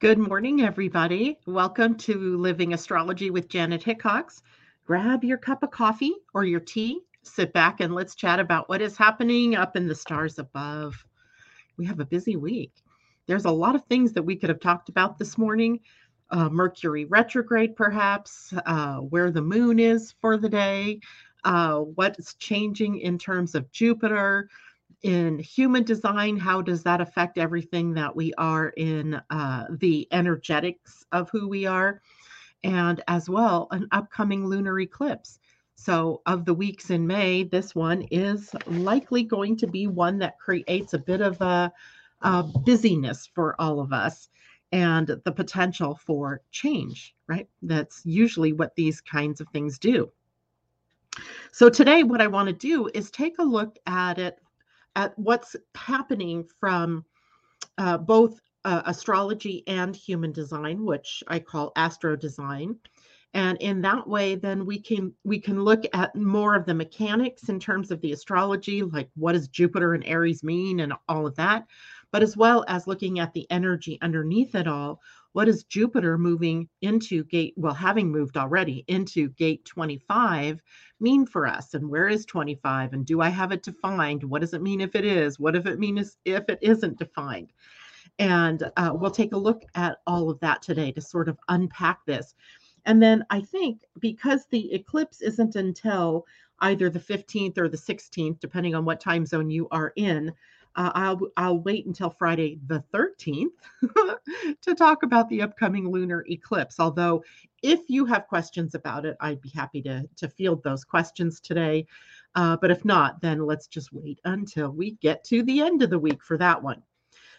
Good morning, everybody. Welcome to Living Astrology with Janet Hickox. Grab your cup of coffee or your tea, sit back, and let's chat about what is happening up in the stars above. We have a busy week. There's a lot of things that we could have talked about this morning. Uh, Mercury retrograde, perhaps, uh, where the moon is for the day, uh, what's changing in terms of Jupiter, in human design how does that affect everything that we are in uh, the energetics of who we are? And as well an upcoming lunar eclipse. So of the weeks in may this one is likely going to be one that creates a bit of a, a busyness for all of us and the potential for change right? That's usually what these kinds of things do. So today what i want to do is take a look at it at what's happening from uh, both uh, astrology and human design, which I call astro design. And in that way, then we can we can look at more of the mechanics in terms of the astrology, like what does Jupiter and Aries mean, and all of that, but as well as looking at the energy underneath it all, what is Jupiter moving into gate, well, having moved already into gate 25 mean for us? And where is 25? And do I have it defined? What does it mean if it is? What if it means if it isn't defined? And uh, we'll take a look at all of that today to sort of unpack this. And then I think because the eclipse isn't until either the 15th or the 16th, depending on what time zone you are in, uh, I'll I'll wait until Friday the 13th to talk about the upcoming lunar eclipse. Although, if you have questions about it, I'd be happy to to field those questions today. Uh, but if not, then let's just wait until we get to the end of the week for that one.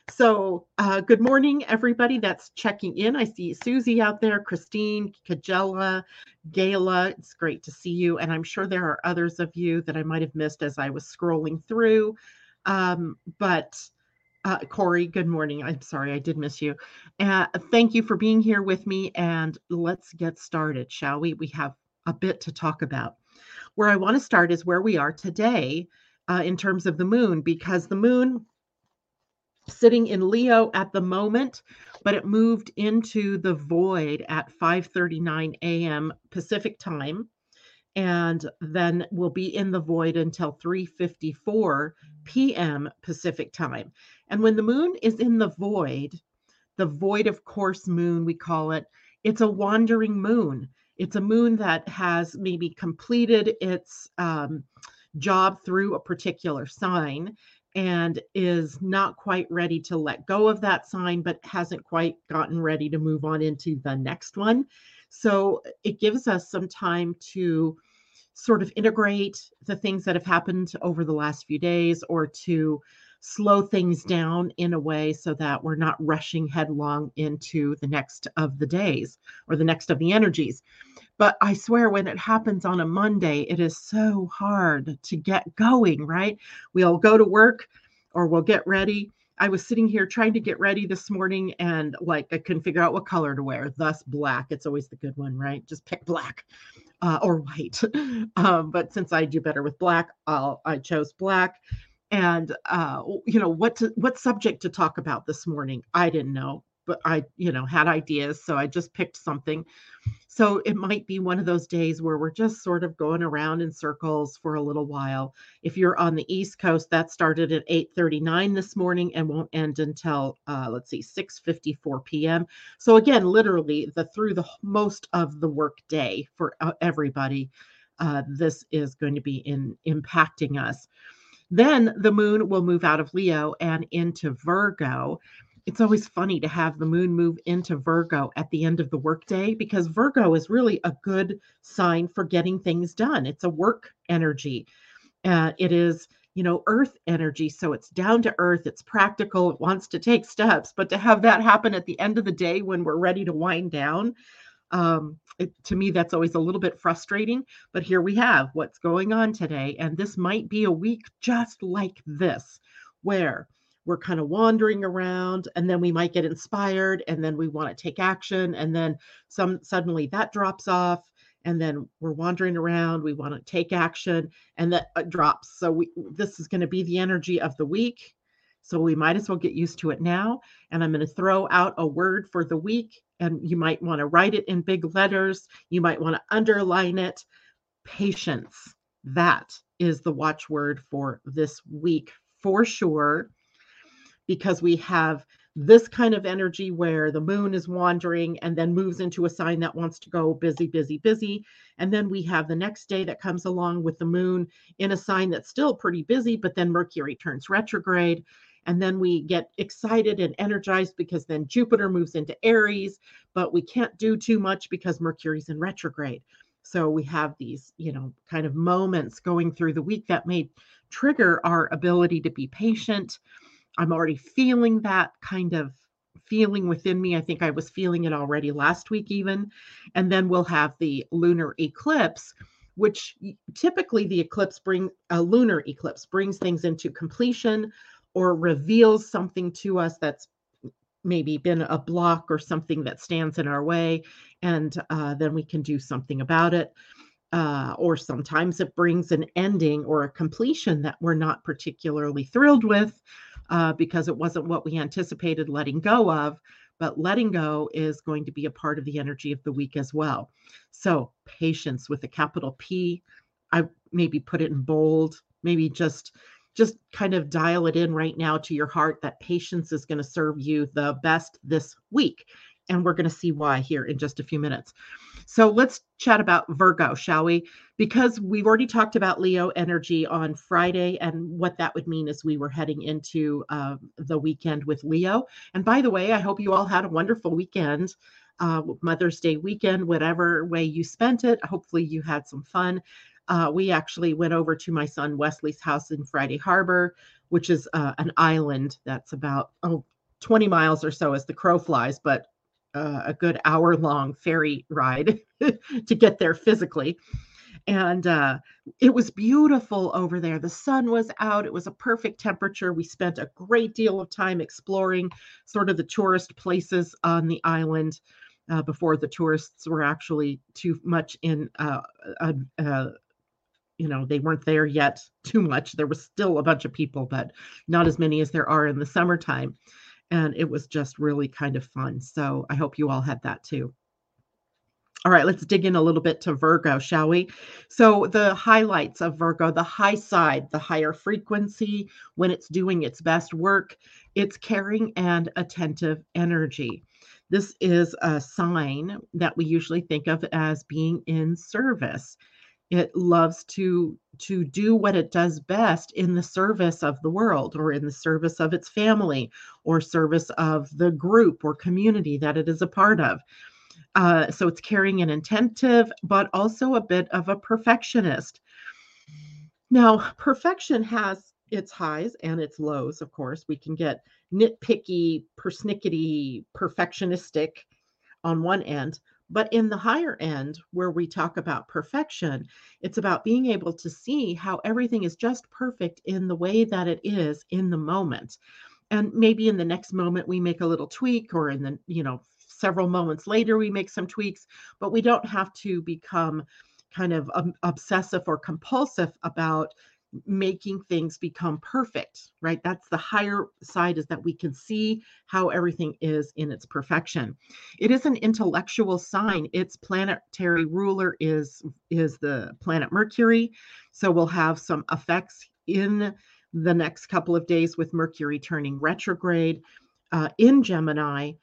So, uh, good morning, everybody that's checking in. I see Susie out there, Christine, Kajela, Gayla. It's great to see you. And I'm sure there are others of you that I might have missed as I was scrolling through. Um, but uh, Corey, good morning. I'm sorry, I did miss you. Uh, thank you for being here with me. And let's get started, shall we? We have a bit to talk about. Where I want to start is where we are today uh, in terms of the moon, because the moon sitting in Leo at the moment, but it moved into the void at 5:39 a.m. Pacific time and then we'll be in the void until 3:54 p.m. Pacific time. And when the moon is in the void, the void of course moon we call it, it's a wandering moon. It's a moon that has maybe completed its um, job through a particular sign and is not quite ready to let go of that sign, but hasn't quite gotten ready to move on into the next one. So it gives us some time to sort of integrate the things that have happened over the last few days or to slow things down in a way so that we're not rushing headlong into the next of the days or the next of the energies. But I swear, when it happens on a Monday, it is so hard to get going, right? We'll go to work or we'll get ready. I was sitting here trying to get ready this morning and like I couldn't figure out what color to wear, thus black. It's always the good one, right? Just pick black uh, or white. um, but since I do better with black, I'll, I chose black. And uh, you know what to, what subject to talk about this morning? I didn't know but I, you know, had ideas. So I just picked something. So it might be one of those days where we're just sort of going around in circles for a little while. If you're on the East Coast, that started at 8:39 this morning and won't end until uh, let's see, 6:54 p.m. So again, literally the through the most of the work day for uh, everybody. Uh, this is going to be in impacting us. Then the moon will move out of Leo and into Virgo it's always funny to have the moon move into Virgo at the end of the workday because Virgo is really a good sign for getting things done. It's a work energy. Uh, it is, you know, earth energy. So it's down to earth, it's practical, it wants to take steps. But to have that happen at the end of the day when we're ready to wind down, um, it, to me, that's always a little bit frustrating. But here we have what's going on today. And this might be a week just like this, where we're kind of wandering around and then we might get inspired and then we want to take action and then some suddenly that drops off and then we're wandering around we want to take action and that uh, drops so we this is going to be the energy of the week So we might as well get used to it now. And I'm going to throw out a word for the week. And you might want to write it in big letters. You might want to underline it. Patience. That is the watchword for this week for sure, because we have this kind of energy where the moon is wandering and then moves into a sign that wants to go busy, busy, busy. And then we have the next day that comes along with the moon in a sign that's still pretty busy, but then Mercury turns retrograde. And then we get excited and energized because then Jupiter moves into Aries, but we can't do too much because Mercury's in retrograde. So we have these, you know, kind of moments going through the week that may trigger our ability to be patient I'm already feeling that kind of feeling within me. I think I was feeling it already last week, even. And then we'll have the lunar eclipse, which typically the eclipse bring a lunar eclipse brings things into completion or reveals something to us that's maybe been a block or something that stands in our way and uh, then we can do something about it uh, or sometimes it brings an ending or a completion that we're not particularly thrilled with uh, because it wasn't what we anticipated letting go of. But letting go is going to be a part of the energy of the week as well. So, patience with a capital P. I maybe put it in bold, maybe just just kind of dial it in right now to your heart that patience is going to serve you the best this week. And we're going to see why here in just a few minutes. So let's chat about Virgo, shall we? Because we've already talked about Leo energy on Friday and what that would mean as we were heading into uh, the weekend with Leo. And by the way, I hope you all had a wonderful weekend. Uh, Mother's Day weekend, whatever way you spent it. Hopefully, you had some fun. Uh, we actually went over to my son Wesley's house in Friday Harbor, which is uh, an island that's about oh, 20 miles or so as the crow flies, but uh, a good hour long ferry ride to get there physically. And uh, it was beautiful over there. The sun was out. It was a perfect temperature. We spent a great deal of time exploring sort of the tourist places on the island uh, before the tourists were actually too much in, uh, you know, they weren't there yet too much. There was still a bunch of people, but not as many as there are in the summertime and it was just really kind of fun. So I hope you all had that too. All right, let's dig in a little bit to Virgo, shall we? So, the highlights of Virgo, the high side, the higher frequency, when it's doing its best work, it's caring and attentive energy. This is a sign that we usually think of as being in service it loves to to do what it does best in the service of the world or in the service of its family or service of the group or community that it is a part of. Uh, so it's caring and attentive but also a bit of a perfectionist. Now perfection has its highs and its lows of course. We can get nitpicky persnickety perfectionistic on one end but in the higher end, where we talk about perfection, it's about being able to see how everything is just perfect in the way that it is in the moment. And maybe in the next moment, we make a little tweak, or in the, you know, several moments later, we make some tweaks, but we don't have to become kind of um, obsessive or compulsive about making things become perfect, right? That's the higher side is that we can see how everything is in its perfection. It is an intellectual sign. Its planetary ruler is is the planet Mercury. So we'll have some effects in the next couple of days with Mercury turning retrograde uh, in Gemini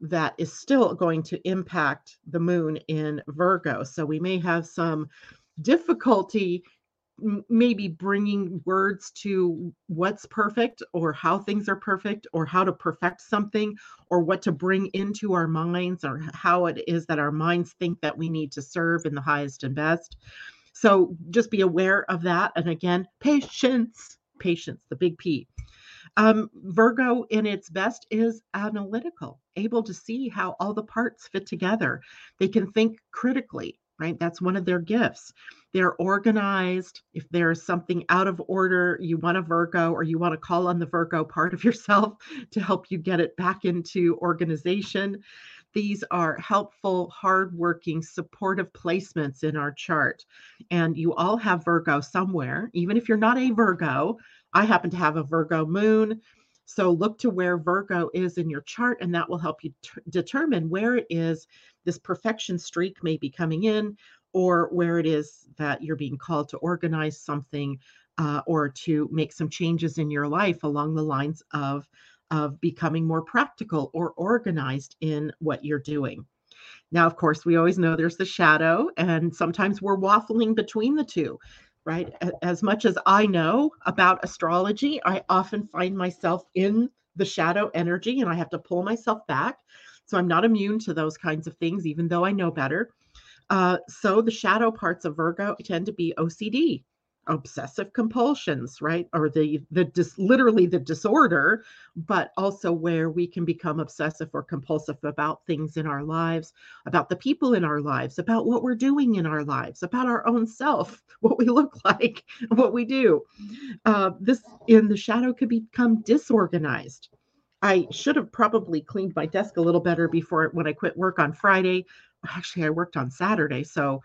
that is still going to impact the moon in Virgo. So we may have some difficulty maybe bringing words to what's perfect or how things are perfect or how to perfect something or what to bring into our minds or how it is that our minds think that we need to serve in the highest and best. So just be aware of that. And again, patience, patience, the big P. Um, Virgo, in its best, is analytical, able to see how all the parts fit together. They can think critically, right? That's one of their gifts. They're organized. If there's something out of order, you want a Virgo or you want to call on the Virgo part of yourself to help you get it back into organization. These are helpful, hardworking, supportive placements in our chart. And you all have Virgo somewhere, even if you're not a Virgo. I happen to have a Virgo moon. So look to where Virgo is in your chart, and that will help you t- determine where it is this perfection streak may be coming in, or where it is that you're being called to organize something uh, or to make some changes in your life along the lines of of becoming more practical or organized in what you're doing. Now, of course, we always know there's the shadow, and sometimes we're waffling between the two, right? As much as I know about astrology, I often find myself in the shadow energy and I have to pull myself back. So I'm not immune to those kinds of things, even though I know better. Uh, so the shadow parts of Virgo tend to be OCD, obsessive compulsions right? Or the the dis, literally the disorder but also where we can become obsessive or compulsive about things in our lives about the people in our lives about what we're doing in our lives about our own self what we look like what we do. Uh, this in the shadow could become disorganized. I should have probably cleaned my desk a little better before when i quit work on friday. Actually i worked on saturday so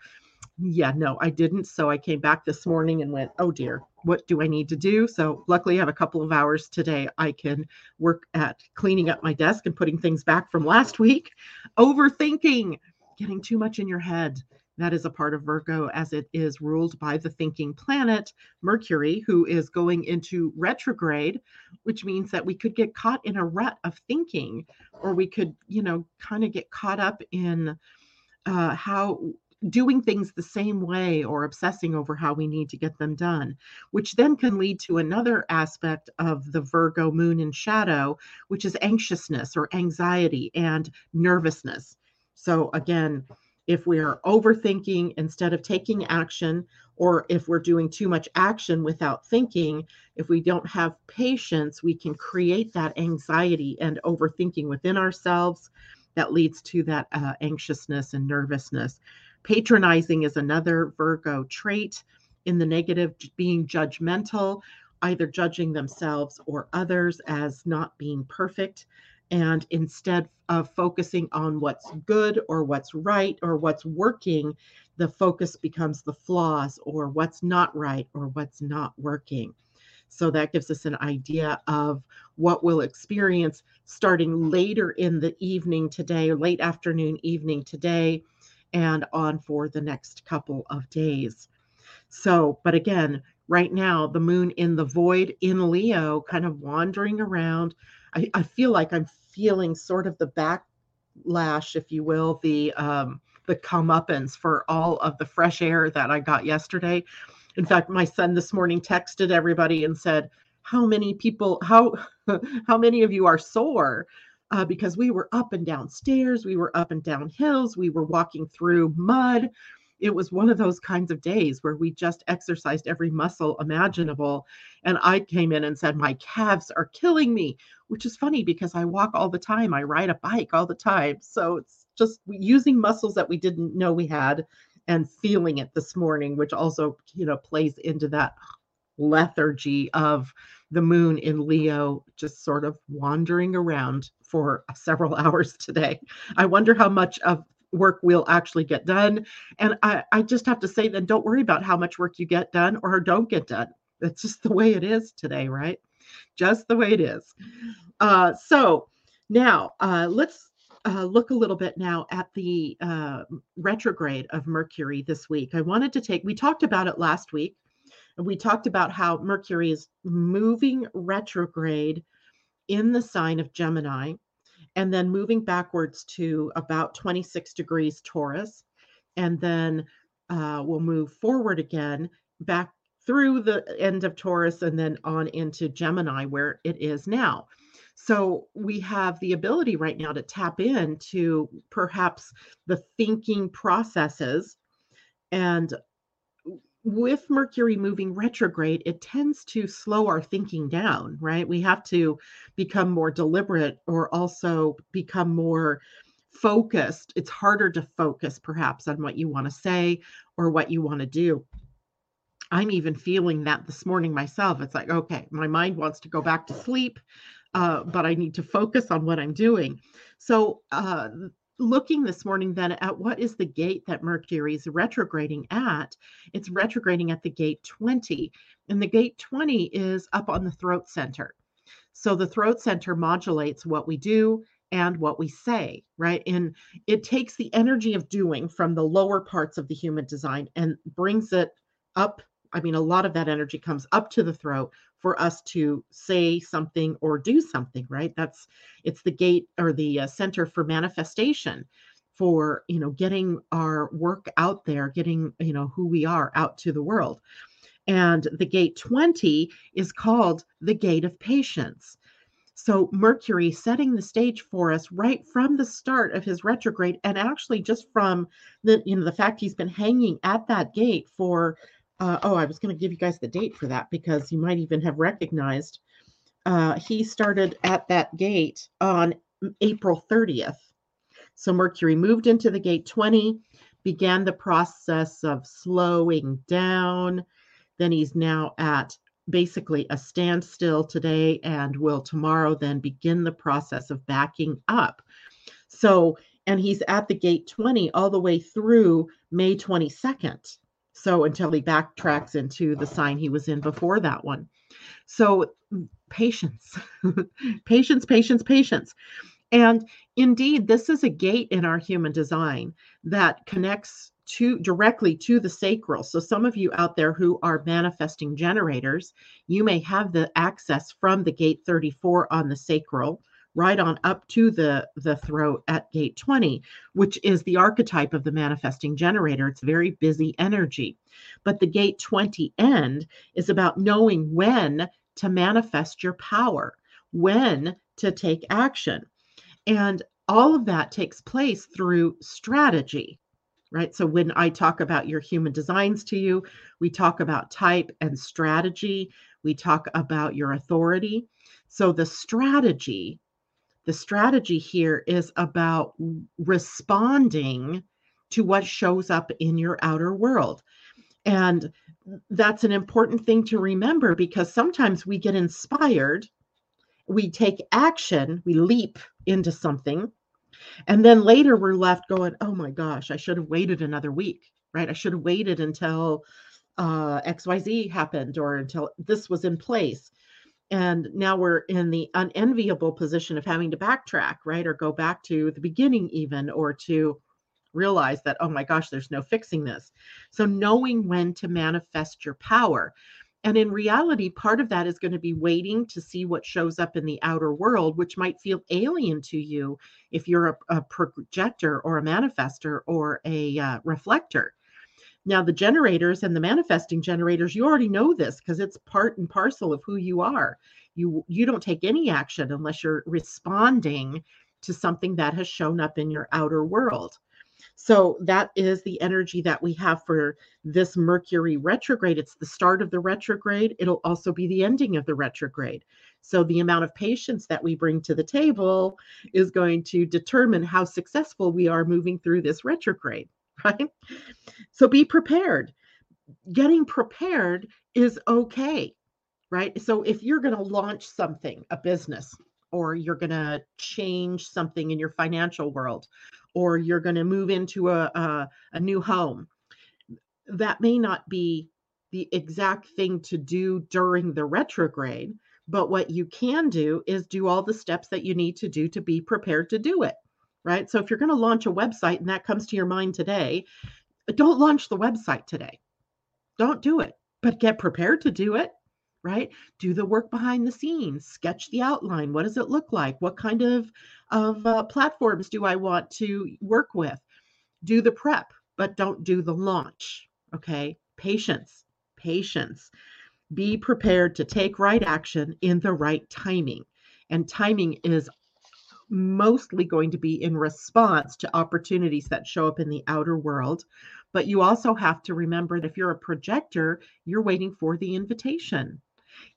yeah, no, I didn't. So I came back this morning and went, oh dear, what do I need to do? So luckily, I have a couple of hours today. I can work at cleaning up my desk and putting things back from last week. Overthinking, getting too much in your head. That is a part of Virgo as it is ruled by the thinking planet, Mercury, who is going into retrograde, which means that we could get caught in a rut of thinking, or we could, you know, kind of get caught up in uh, how doing things the same way or obsessing over how we need to get them done, which then can lead to another aspect of the Virgo moon in shadow, which is anxiousness or anxiety and nervousness. So, again, if we are overthinking instead of taking action, or if we're doing too much action without thinking, if we don't have patience, we can create that anxiety and overthinking within ourselves that leads to that uh, anxiousness and nervousness. Patronizing is another Virgo trait. In the negative, being judgmental, either judging themselves or others as not being perfect. And instead of focusing on what's good or what's right or what's working, the focus becomes the flaws or what's not right or what's not working. So that gives us an idea of what we'll experience starting later in the evening today late afternoon, evening today and on for the next couple of days. So, but again, right now, the moon in the void in Leo, kind of wandering around. I, I feel like I'm feeling sort of the backlash, if you will, the um, the comeuppance for all of the fresh air that I got yesterday. In fact, my son this morning texted everybody and said, "How many people? How how many of you are sore?" Uh, because we were up and down stairs, we were up and down hills, we were walking through mud. It was one of those kinds of days where we just exercised every muscle imaginable. And I came in and said, My calves are killing me, which is funny because I walk all the time. I ride a bike all the time. So it's just using muscles that we didn't know we had and feeling it this morning, which also, you know, plays into that lethargy of the moon in Leo just sort of wandering around for several hours today. I wonder how much of work we'll actually get done. And I, I just have to say, then don't worry about how much work you get done or don't get done. That's just the way it is today, right? Just the way it is. Uh, so now uh, let's uh, look a little bit now at the uh, retrograde of Mercury this week. I wanted to take, we talked about it last week. And we talked about how Mercury is moving retrograde in the sign of Gemini and then moving backwards to about 26 degrees Taurus. And then uh, we'll move forward again back through the end of Taurus and then on into Gemini, where it is now. So we have the ability right now to tap into perhaps the thinking processes and with Mercury moving retrograde, it tends to slow our thinking down, right? We have to become more deliberate or also become more focused. It's harder to focus perhaps on what you want to say or what you want to do. I'm even feeling that this morning myself. It's like, okay, my mind wants to go back to sleep, uh, but I need to focus on what I'm doing. So, uh, looking this morning then at what is the gate that Mercury is retrograding at. It's retrograding at the gate 20, and the gate 20 is up on the throat center. So the throat center modulates what we do and what we say, right? And it takes the energy of doing from the lower parts of the human design and brings it up. I mean, a lot of that energy comes up to the throat for us to say something or do something, right? That's it's the gate or the uh, center for manifestation for, you know, getting our work out there, getting, you know, who we are out to the world. And the gate 20 is called the gate of patience. So Mercury setting the stage for us right from the start of his retrograde, and actually just from the you know the fact he's been hanging at that gate for uh, oh I was going to give you guys the date for that because you might even have recognized uh, he started at that gate on April 30th. So Mercury moved into the gate 20, began the process of slowing down, then he's now at basically a standstill today and will tomorrow then begin the process of backing up. So, and he's at the gate 20 all the way through May 22nd. So, until he backtracks into the sign he was in before that one. So, mm, patience, patience, patience, patience. And indeed, this is a gate in our human design that connects to directly to the sacral. So some of you out there who are manifesting generators, you may have the access from the gate 34 on the sacral right on up to the the throat at gate 20 which is the archetype of the manifesting generator it's very busy energy but the gate 20 end is about knowing when to manifest your power when to take action and all of that takes place through strategy right? So when I talk about your human designs to you, we talk about type and strategy. We talk about your authority. So the strategy, the strategy here is about responding to what shows up in your outer world. And that's an important thing to remember because sometimes we get inspired, we take action, we leap into something, and then later we're left going, oh my gosh, I should have waited another week, right? I should have waited until uh, XYZ happened or until this was in place. And now we're in the unenviable position of having to backtrack, right? Or go back to the beginning, even, or to realize that, oh my gosh, there's no fixing this. So, knowing when to manifest your power. And in reality, part of that is going to be waiting to see what shows up in the outer world, which might feel alien to you if you're a, a projector or a manifester or a uh, reflector. Now, the generators and the manifesting generators, you already know this because it's part and parcel of who you are. You you don't take any action unless you're responding to something that has shown up in your outer world. So that is the energy that we have for this Mercury retrograde. It's the start of the retrograde. It'll also be the ending of the retrograde. So the amount of patience that we bring to the table is going to determine how successful we are moving through this retrograde, right? So be prepared. Getting prepared is okay, right? So if you're going to launch something, a business, or you're going to change something in your financial world, or you're going to move into a, a, a new home. That may not be the exact thing to do during the retrograde, but what you can do is do all the steps that you need to do to be prepared to do it, right? So if you're going to launch a website and that comes to your mind today, don't launch the website today. Don't do it, but get prepared to do it right? Do the work behind the scenes, sketch the outline. What does it look like? What kind of, of uh, platforms do I want to work with? Do the prep, but don't do the launch. Okay. Patience, patience. Be prepared to take right action in the right timing. And timing is mostly going to be in response to opportunities that show up in the outer world. But you also have to remember that if you're a projector, you're waiting for the invitation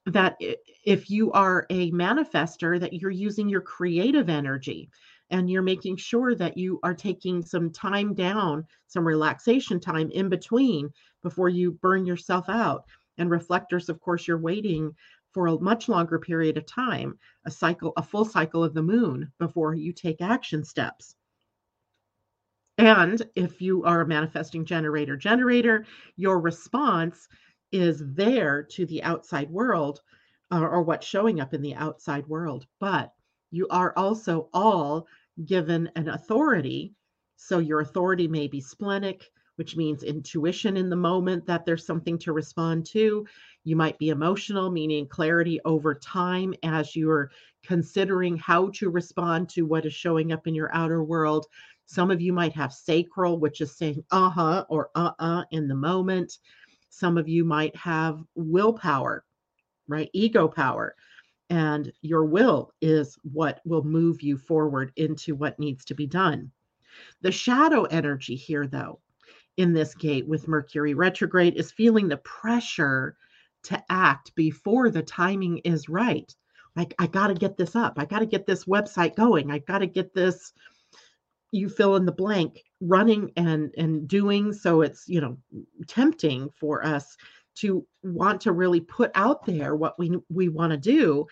that if you are a manifester that you're using your creative energy and you're making sure that you are taking some time down some relaxation time in between before you burn yourself out and reflectors of course you're waiting for a much longer period of time a cycle a full cycle of the moon before you take action steps and if you are a manifesting generator generator your response is there to the outside world or, or what's showing up in the outside world. But you are also all given an authority. So your authority may be splenic, which means intuition in the moment that there's something to respond to. You might be emotional, meaning clarity over time as you're considering how to respond to what is showing up in your outer world. Some of you might have sacral, which is saying uh huh or uh uh in the moment. Some of you might have willpower, right? Ego power. And your will is what will move you forward into what needs to be done. The shadow energy here, though, in this gate with Mercury retrograde is feeling the pressure to act before the timing is right. Like, I got to get this up. I got to get this website going. I got to get this, you fill in the blank, running and and doing. So it's, you know, tempting for us to want to really put out there what we we want to do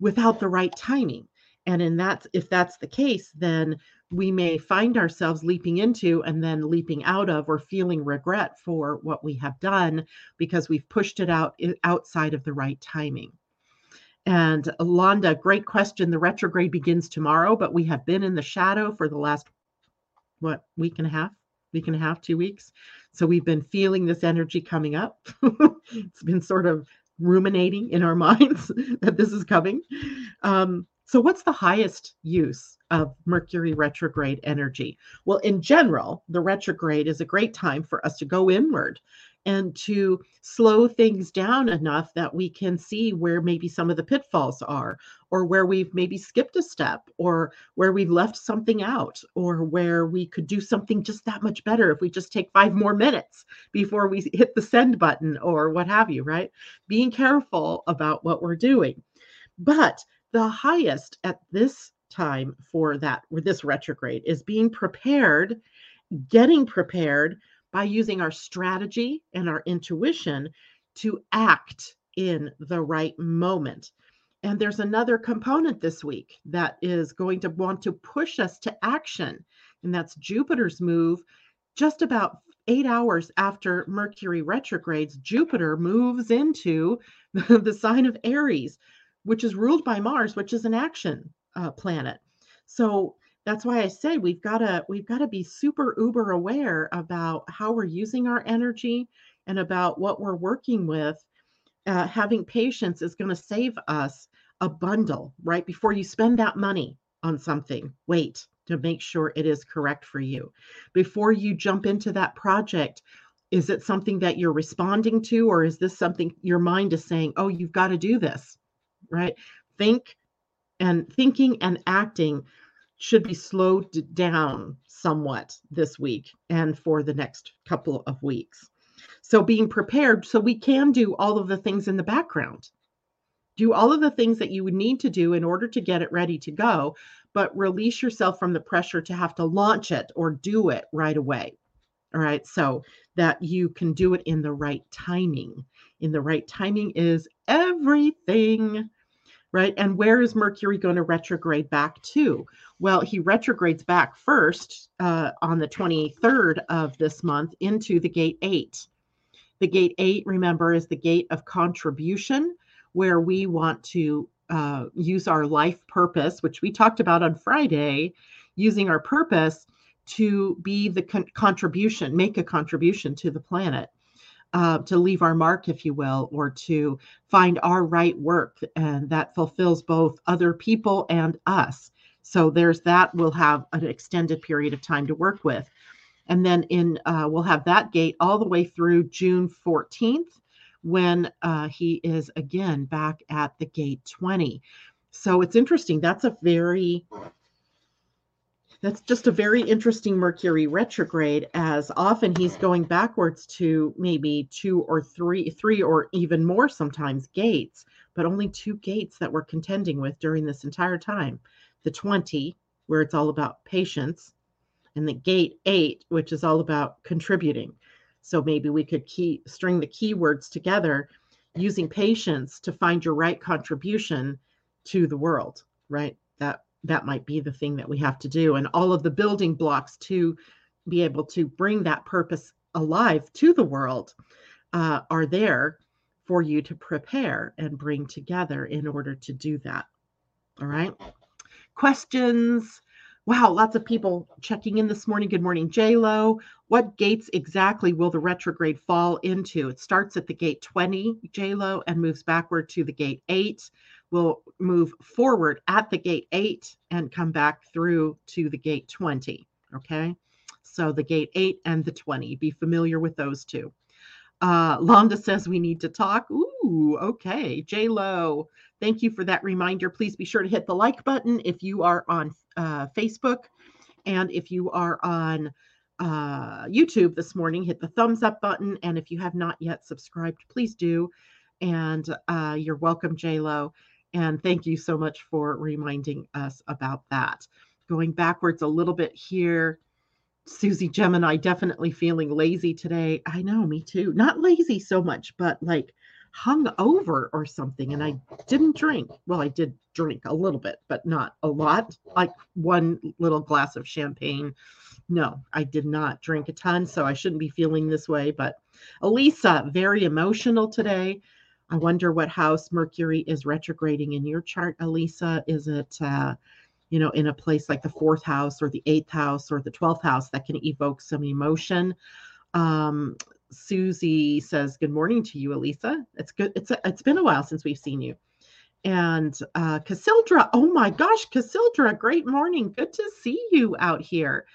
without the right timing. And in that, if that's the case, then we may find ourselves leaping into and then leaping out of or feeling regret for what we have done because we've pushed it out outside of the right timing. And Londa, great question. The retrograde begins tomorrow, but we have been in the shadow for the last what week and a half, week and a half, two weeks. So we've been feeling this energy coming up. it's been sort of ruminating in our minds that this is coming. Um, so, what's the highest use of Mercury retrograde energy? Well, in general, the retrograde is a great time for us to go inward and to slow things down enough that we can see where maybe some of the pitfalls are, or where we've maybe skipped a step, or where we've left something out, or where we could do something just that much better if we just take five more minutes before we hit the send button, or what have you, right? Being careful about what we're doing. But the highest at this time for that with this retrograde is being prepared getting prepared by using our strategy and our intuition to act in the right moment. And there's another component this week that is going to want to push us to action and that's jupiter's move just about eight hours after mercury retrogrades jupiter moves into the sign of aries which is ruled by Mars, which is an action uh, planet. So that's why I say we've got to we've got to be super uber aware about how we're using our energy and about what we're working with. Uh, having patience is going to save us a bundle right before you spend that money on something. Wait to make sure it is correct for you before you jump into that project. Is it something that you're responding to, or is this something your mind is saying, "Oh, you've got to do this"? right? Think and thinking and acting should be slowed down somewhat this week and for the next couple of weeks. So, being prepared so we can do all of the things in the background. Do all of the things that you would need to do in order to get it ready to go, but release yourself from the pressure to have to launch it or do it right away. All right. So that you can do it in the right timing. In the right timing is everything right? And where is Mercury going to retrograde back to? Well, he retrogrades back first uh, on the 23rd of this month into the gate eight. The gate eight, remember, is the gate of contribution, where we want to uh, use our life purpose, which we talked about on Friday, using our purpose to be the con- contribution, make a contribution to the planet uh, to leave our mark, if you will, or to find our right work and that fulfills both other people and us. So there's that. We'll have an extended period of time to work with. And then in uh, we'll have that gate all the way through June 14th when uh, he is again back at the gate 20. So it's interesting. That's a very that's just a very interesting Mercury retrograde, as often he's going backwards to maybe two or three, three or even more sometimes gates, but only two gates that we're contending with during this entire time. The 20, where it's all about patience, and the gate eight, which is all about contributing. So maybe we could key string the keywords together using patience to find your right contribution to the world, right? That that might be the thing that we have to do and all of the building blocks to be able to bring that purpose alive to the world uh, are there for you to prepare and bring together in order to do that. All right. Questions? Wow, lots of people checking in this morning. Good morning, JLo. What gates exactly will the retrograde fall into? It starts at the gate 20, JLo, and moves backward to the gate 8. Will move forward at the gate 8 and come back through to the gate 20. Okay. So the gate 8 and the 20. Be familiar with those two. Uh, Londa says we need to talk. Ooh, okay. J Lo, thank you for that reminder. Please be sure to hit the like button if you are on uh, Facebook. And if you are on uh, YouTube this morning, hit the thumbs up button. And if you have not yet subscribed, please do. And uh, you're welcome, JLo. And thank you so much for reminding us about that. Going backwards a little bit here. Susie Gemini definitely feeling lazy today. I know, me too. Not lazy so much, but like hung over or something. And I didn't drink. Well, I did drink a little bit, but not a lot, like one little glass of champagne. No, I did not drink a ton, so I shouldn't be feeling this way. But Elisa, very emotional today. I wonder what house Mercury is retrograding in your chart, Elisa. Is it uh, you know, in a place like the fourth house or the eighth house or the 12th house that can evoke some emotion. Um, Susie says, Good morning to you, Elisa. It's good. It's a, it's been a while since we've seen you. And uh, oh my gosh, Cassandra, great morning. Good to see you out here.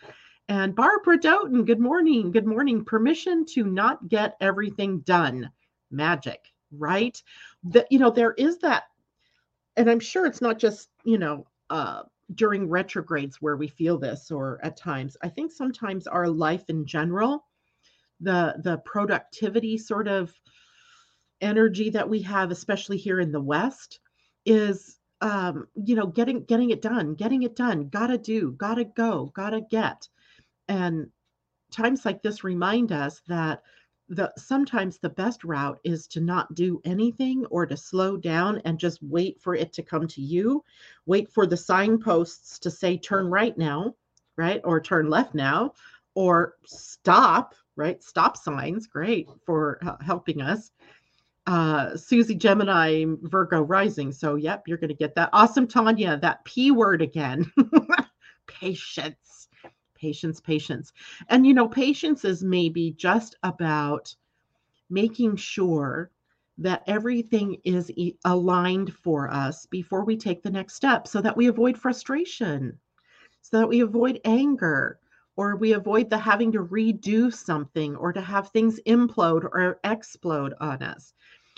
And Barbara Doughton, good morning. Good morning. Permission to not get everything done. Magic, right? That you know, there is that, and I'm sure it's not just, you know, uh, during retrogrades where we feel this or at times. I think sometimes our life in general the the productivity sort of energy that we have especially here in the west is um you know getting getting it done getting it done. Gotta do gotta go gotta get. And times like this remind us that the sometimes the best route is to not do anything or to slow down and just wait for it to come to you. Wait for the signposts to say turn right now right or turn left now or stop right stop signs great for helping us. Uh susie gemini virgo rising so yep you're going to get that. Awesome tanya that p word again. Patience patience, patience. And, you know, patience is maybe just about making sure that everything is e- aligned for us before we take the next step so that we avoid frustration, so that we avoid anger, or we avoid the having to redo something or to have things implode or explode on us.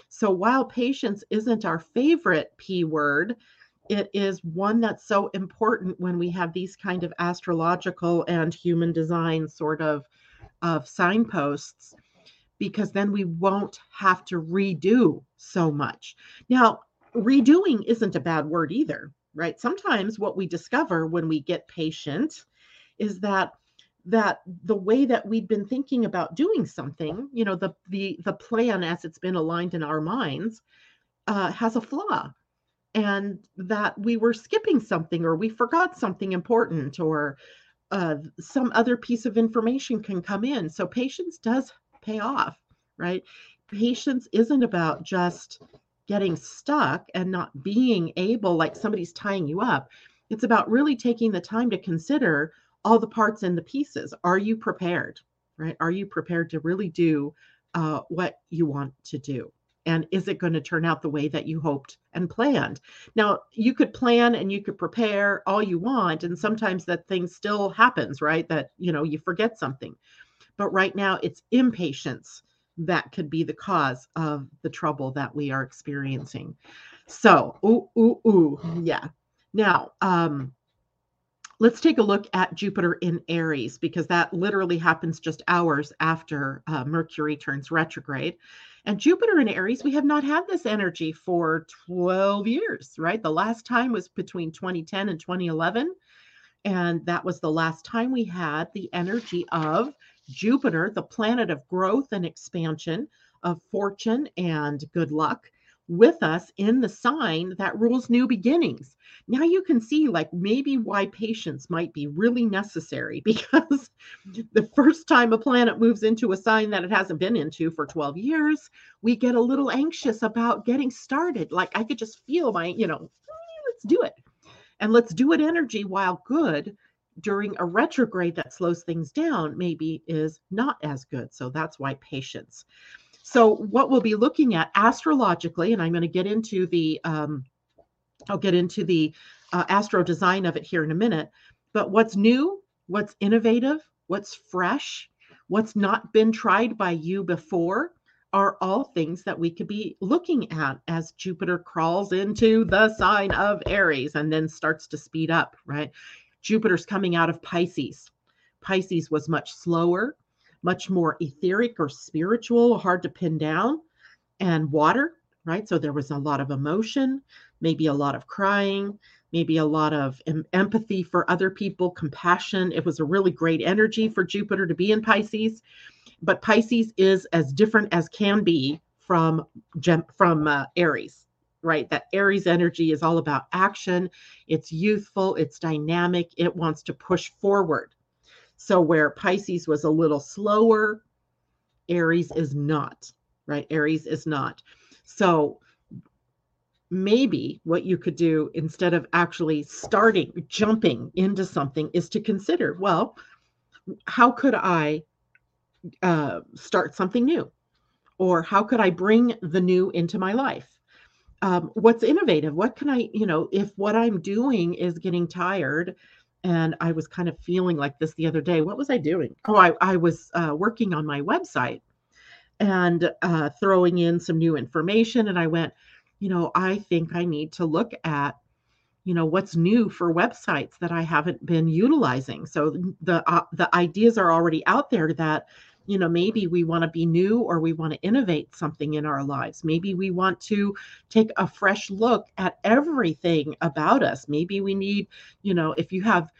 So while patience isn't our favorite P word, it is one that's so important when we have these kind of astrological and human design sort of of signposts because then we won't have to redo so much. Now redoing isn't a bad word either right? Sometimes what we discover when we get patient is that that the way that we've been thinking about doing something you know the the the plan as it's been aligned in our minds uh, has a flaw and that we were skipping something or we forgot something important or uh, some other piece of information can come in. So patience does pay off, right? Patience isn't about just getting stuck and not being able, like somebody's tying you up. It's about really taking the time to consider all the parts and the pieces. Are you prepared, right? Are you prepared to really do uh, what you want to do? And is it going to turn out the way that you hoped and planned? Now you could plan and you could prepare all you want and sometimes that thing still happens right? That you know you forget something. But right now it's impatience that could be the cause of the trouble that we are experiencing. So ooh ooh ooh yeah. Now um let's take a look at Jupiter in Aries because that literally happens just hours after uh, Mercury turns retrograde. And Jupiter in Aries, we have not had this energy for 12 years, right? The last time was between 2010 and 2011. And that was the last time we had the energy of Jupiter, the planet of growth and expansion, of fortune and good luck, with us in the sign that rules new beginnings. Now you can see, like, maybe why patience might be really necessary because the first time a planet moves into a sign that it hasn't been into for 12 years, we get a little anxious about getting started. Like, I could just feel my, you know, let's do it. And let's do it energy while good during a retrograde that slows things down maybe is not as good. So that's why patience. So, what we'll be looking at astrologically, and I'm going to get into the, um, I'll get into the uh, AstroDesign of it here in a minute. But what's new, what's innovative, what's fresh, what's not been tried by you before are all things that we could be looking at as Jupiter crawls into the sign of Aries and then starts to speed up, right? Jupiter's coming out of Pisces. Pisces was much slower, much more etheric or spiritual, hard to pin down, and water, right? So there was a lot of emotion, maybe a lot of crying, maybe a lot of em- empathy for other people, compassion. It was a really great energy for Jupiter to be in Pisces. But Pisces is as different as can be from from uh, Aries, right? That Aries energy is all about action. It's youthful, it's dynamic, it wants to push forward. So where Pisces was a little slower, Aries is not, right? Aries is not. So maybe what you could do instead of actually starting jumping into something is to consider, well, how could I uh, start something new? Or how could I bring the new into my life? Um, what's innovative? What can I, you know, if what I'm doing is getting tired and I was kind of feeling like this the other day. What was I doing? Oh, I, I was uh, working on my website and uh, throwing in some new information. And I went, you know, I think I need to look at, you know, what's new for websites that I haven't been utilizing. So the uh, the ideas are already out there that you know maybe we want to be new or we want to innovate something in our lives. Maybe we want to take a fresh look at everything about us. Maybe we need you know if you have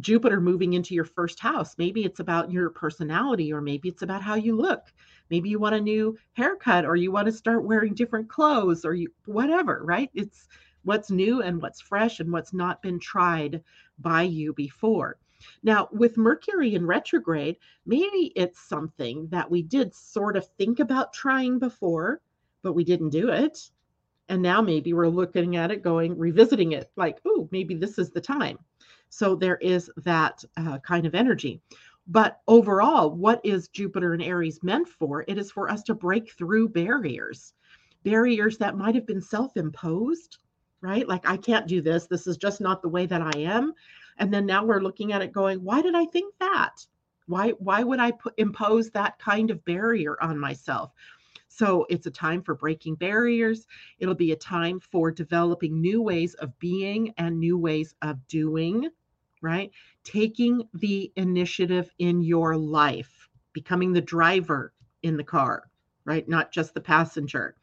jupiter moving into your first house maybe it's about your personality or maybe it's about how you look. Maybe you want a new haircut or you want to start wearing different clothes or you whatever right? It's what's new and what's fresh and what's not been tried by you before now, with Mercury in retrograde, maybe it's something that we did sort of think about trying before, but we didn't do it. And now maybe we're looking at it, going, revisiting it, like, oh, maybe this is the time. So there is that uh, kind of energy. But overall, what is Jupiter and Aries meant for? It is for us to break through barriers, barriers that might have been self imposed, right? Like, I can't do this. This is just not the way that I am and then now we're looking at it going why did i think that? Why why would i put, impose that kind of barrier on myself? So it's a time for breaking barriers. It'll be a time for developing new ways of being and new ways of doing right? Taking the initiative in your life becoming the driver in the car right? Not just the passenger.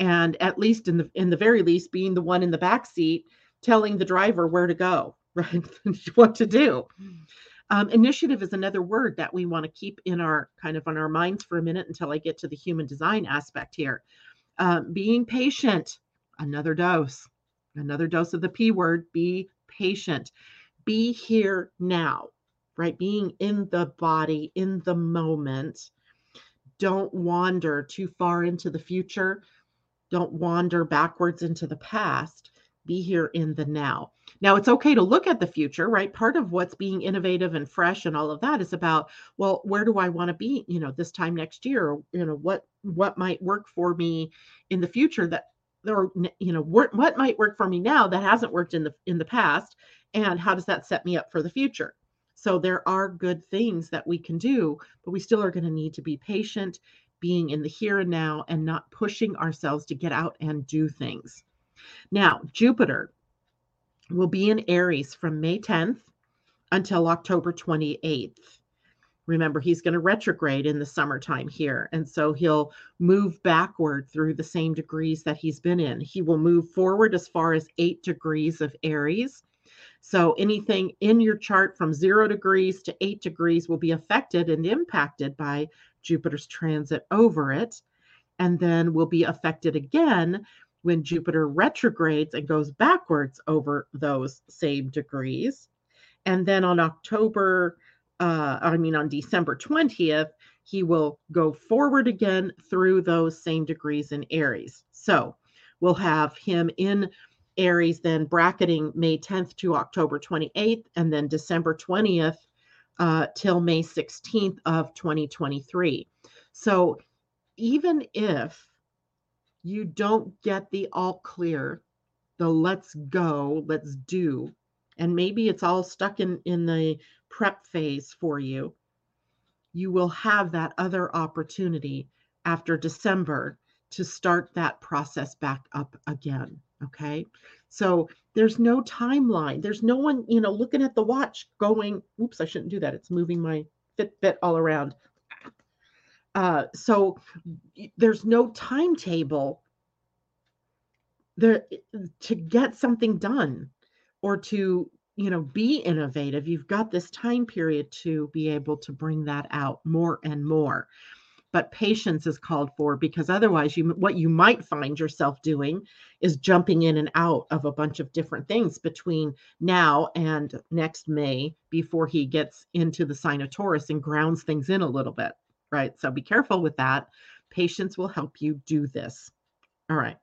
And at least in the in the very least being the one in the back seat telling the driver where to go right? what to do. Um, initiative is another word that we want to keep in our kind of on our minds for a minute until I get to the human design aspect here. Um, being patient, another dose, another dose of the P word. Be patient. Be here now, right? Being in the body, in the moment. Don't wander too far into the future. Don't wander backwards into the past. Be here in the now. Now, it's okay to look at the future, right? Part of what's being innovative and fresh and all of that is about, well, where do I want to be, you know, this time next year? Or, you know, what what might work for me in the future that or you know, what what might work for me now that hasn't worked in the in the past and how does that set me up for the future? So there are good things that we can do, but we still are going to need to be patient, being in the here and now and not pushing ourselves to get out and do things. Now, Jupiter will be in Aries from May 10th until October 28th. Remember, he's going to retrograde in the summertime here. And so he'll move backward through the same degrees that he's been in. He will move forward as far as eight degrees of Aries. So anything in your chart from zero degrees to eight degrees will be affected and impacted by Jupiter's transit over it. and then will be affected again when Jupiter retrogrades and goes backwards over those same degrees. And then on October, uh, I mean, on December 20th, he will go forward again through those same degrees in Aries. So we'll have him in Aries, then bracketing May 10th to October 28th, and then December 20th uh, till May 16th of 2023. So even if you don't get the all clear, the let's go, let's do, and maybe it's all stuck in, in the prep phase for you, you will have that other opportunity after December to start that process back up again. Okay. So there's no timeline. There's no one, you know, looking at the watch going, oops, I shouldn't do that. It's moving my Fitbit all around. Uh, so there's no timetable there to get something done or to you know be innovative. You've got this time period to be able to bring that out more and more. But patience is called for because otherwise you what you might find yourself doing is jumping in and out of a bunch of different things between now and next May before he gets into the sign of Taurus and grounds things in a little bit right so be careful with that patience will help you do this all right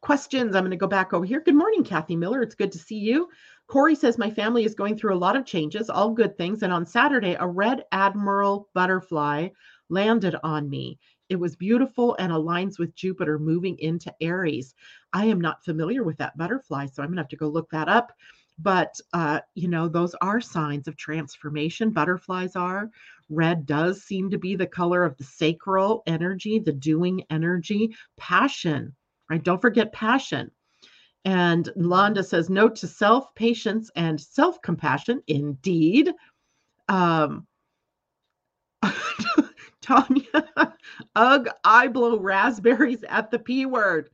questions i'm going to go back over here good morning kathy miller it's good to see you Corey says, My family is going through a lot of changes, all good things. And on Saturday, a red admiral butterfly landed on me. It was beautiful and aligns with Jupiter moving into Aries. I am not familiar with that butterfly, so I'm going to have to go look that up. But, uh, you know, those are signs of transformation. Butterflies are. Red does seem to be the color of the sacral energy, the doing energy, passion, right? Don't forget passion. And Londa says, note to self, patience, and self compassion. Indeed. Um, Tanya, ugh, I blow raspberries at the P word.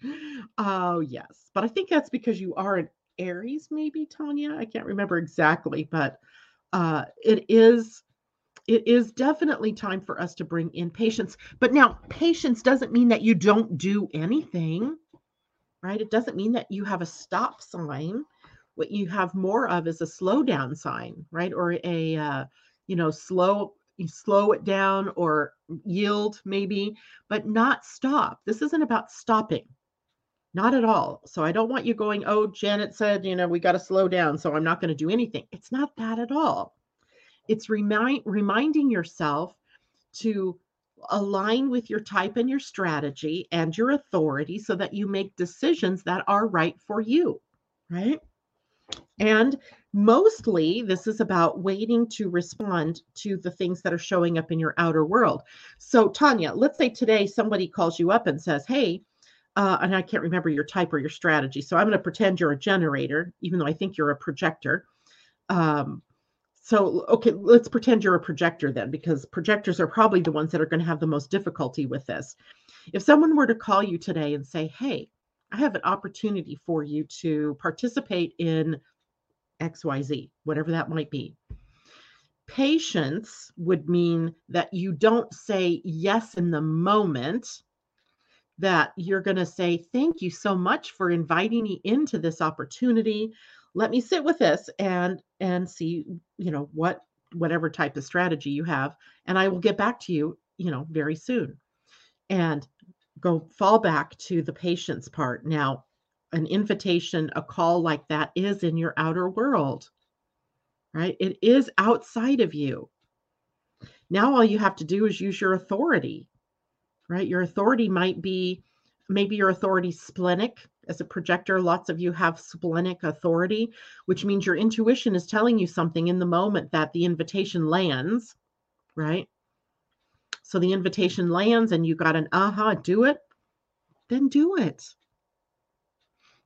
Oh, yes. But I think that's because you are an Aries, maybe, Tanya. I can't remember exactly, but uh, it is. It is definitely time for us to bring in patience. But now, patience doesn't mean that you don't do anything, right? It doesn't mean that you have a stop sign. What you have more of is a slowdown sign, right? Or a, uh, you know, slow you slow it down or yield maybe, but not stop. This isn't about stopping. Not at all. So I don't want you going, oh, Janet said, you know, we got to slow down. So I'm not going to do anything. It's not that at all. It's remind, reminding yourself to align with your type and your strategy and your authority so that you make decisions that are right for you. Right. And mostly this is about waiting to respond to the things that are showing up in your outer world. So, Tanya, let's say today somebody calls you up and says, Hey, uh, and I can't remember your type or your strategy. So I'm going to pretend you're a generator, even though I think you're a projector. Um, so, okay, let's pretend you're a projector then, because projectors are probably the ones that are going to have the most difficulty with this. If someone were to call you today and say, Hey, I have an opportunity for you to participate in XYZ, whatever that might be. Patience would mean that you don't say yes in the moment, that you're going to say, Thank you so much for inviting me into this opportunity. Let me sit with this and and see, you know, what whatever type of strategy you have and I will get back to you, you know, very soon. And go fall back to the patience part. Now, an invitation, a call like that is in your outer world, right? It is outside of you. Now, all you have to do is use your authority, right? Your authority might be maybe your authority splenic. As a projector, lots of you have splenic authority, which means your intuition is telling you something in the moment that the invitation lands, right? So the invitation lands and you got an aha, do it, then do it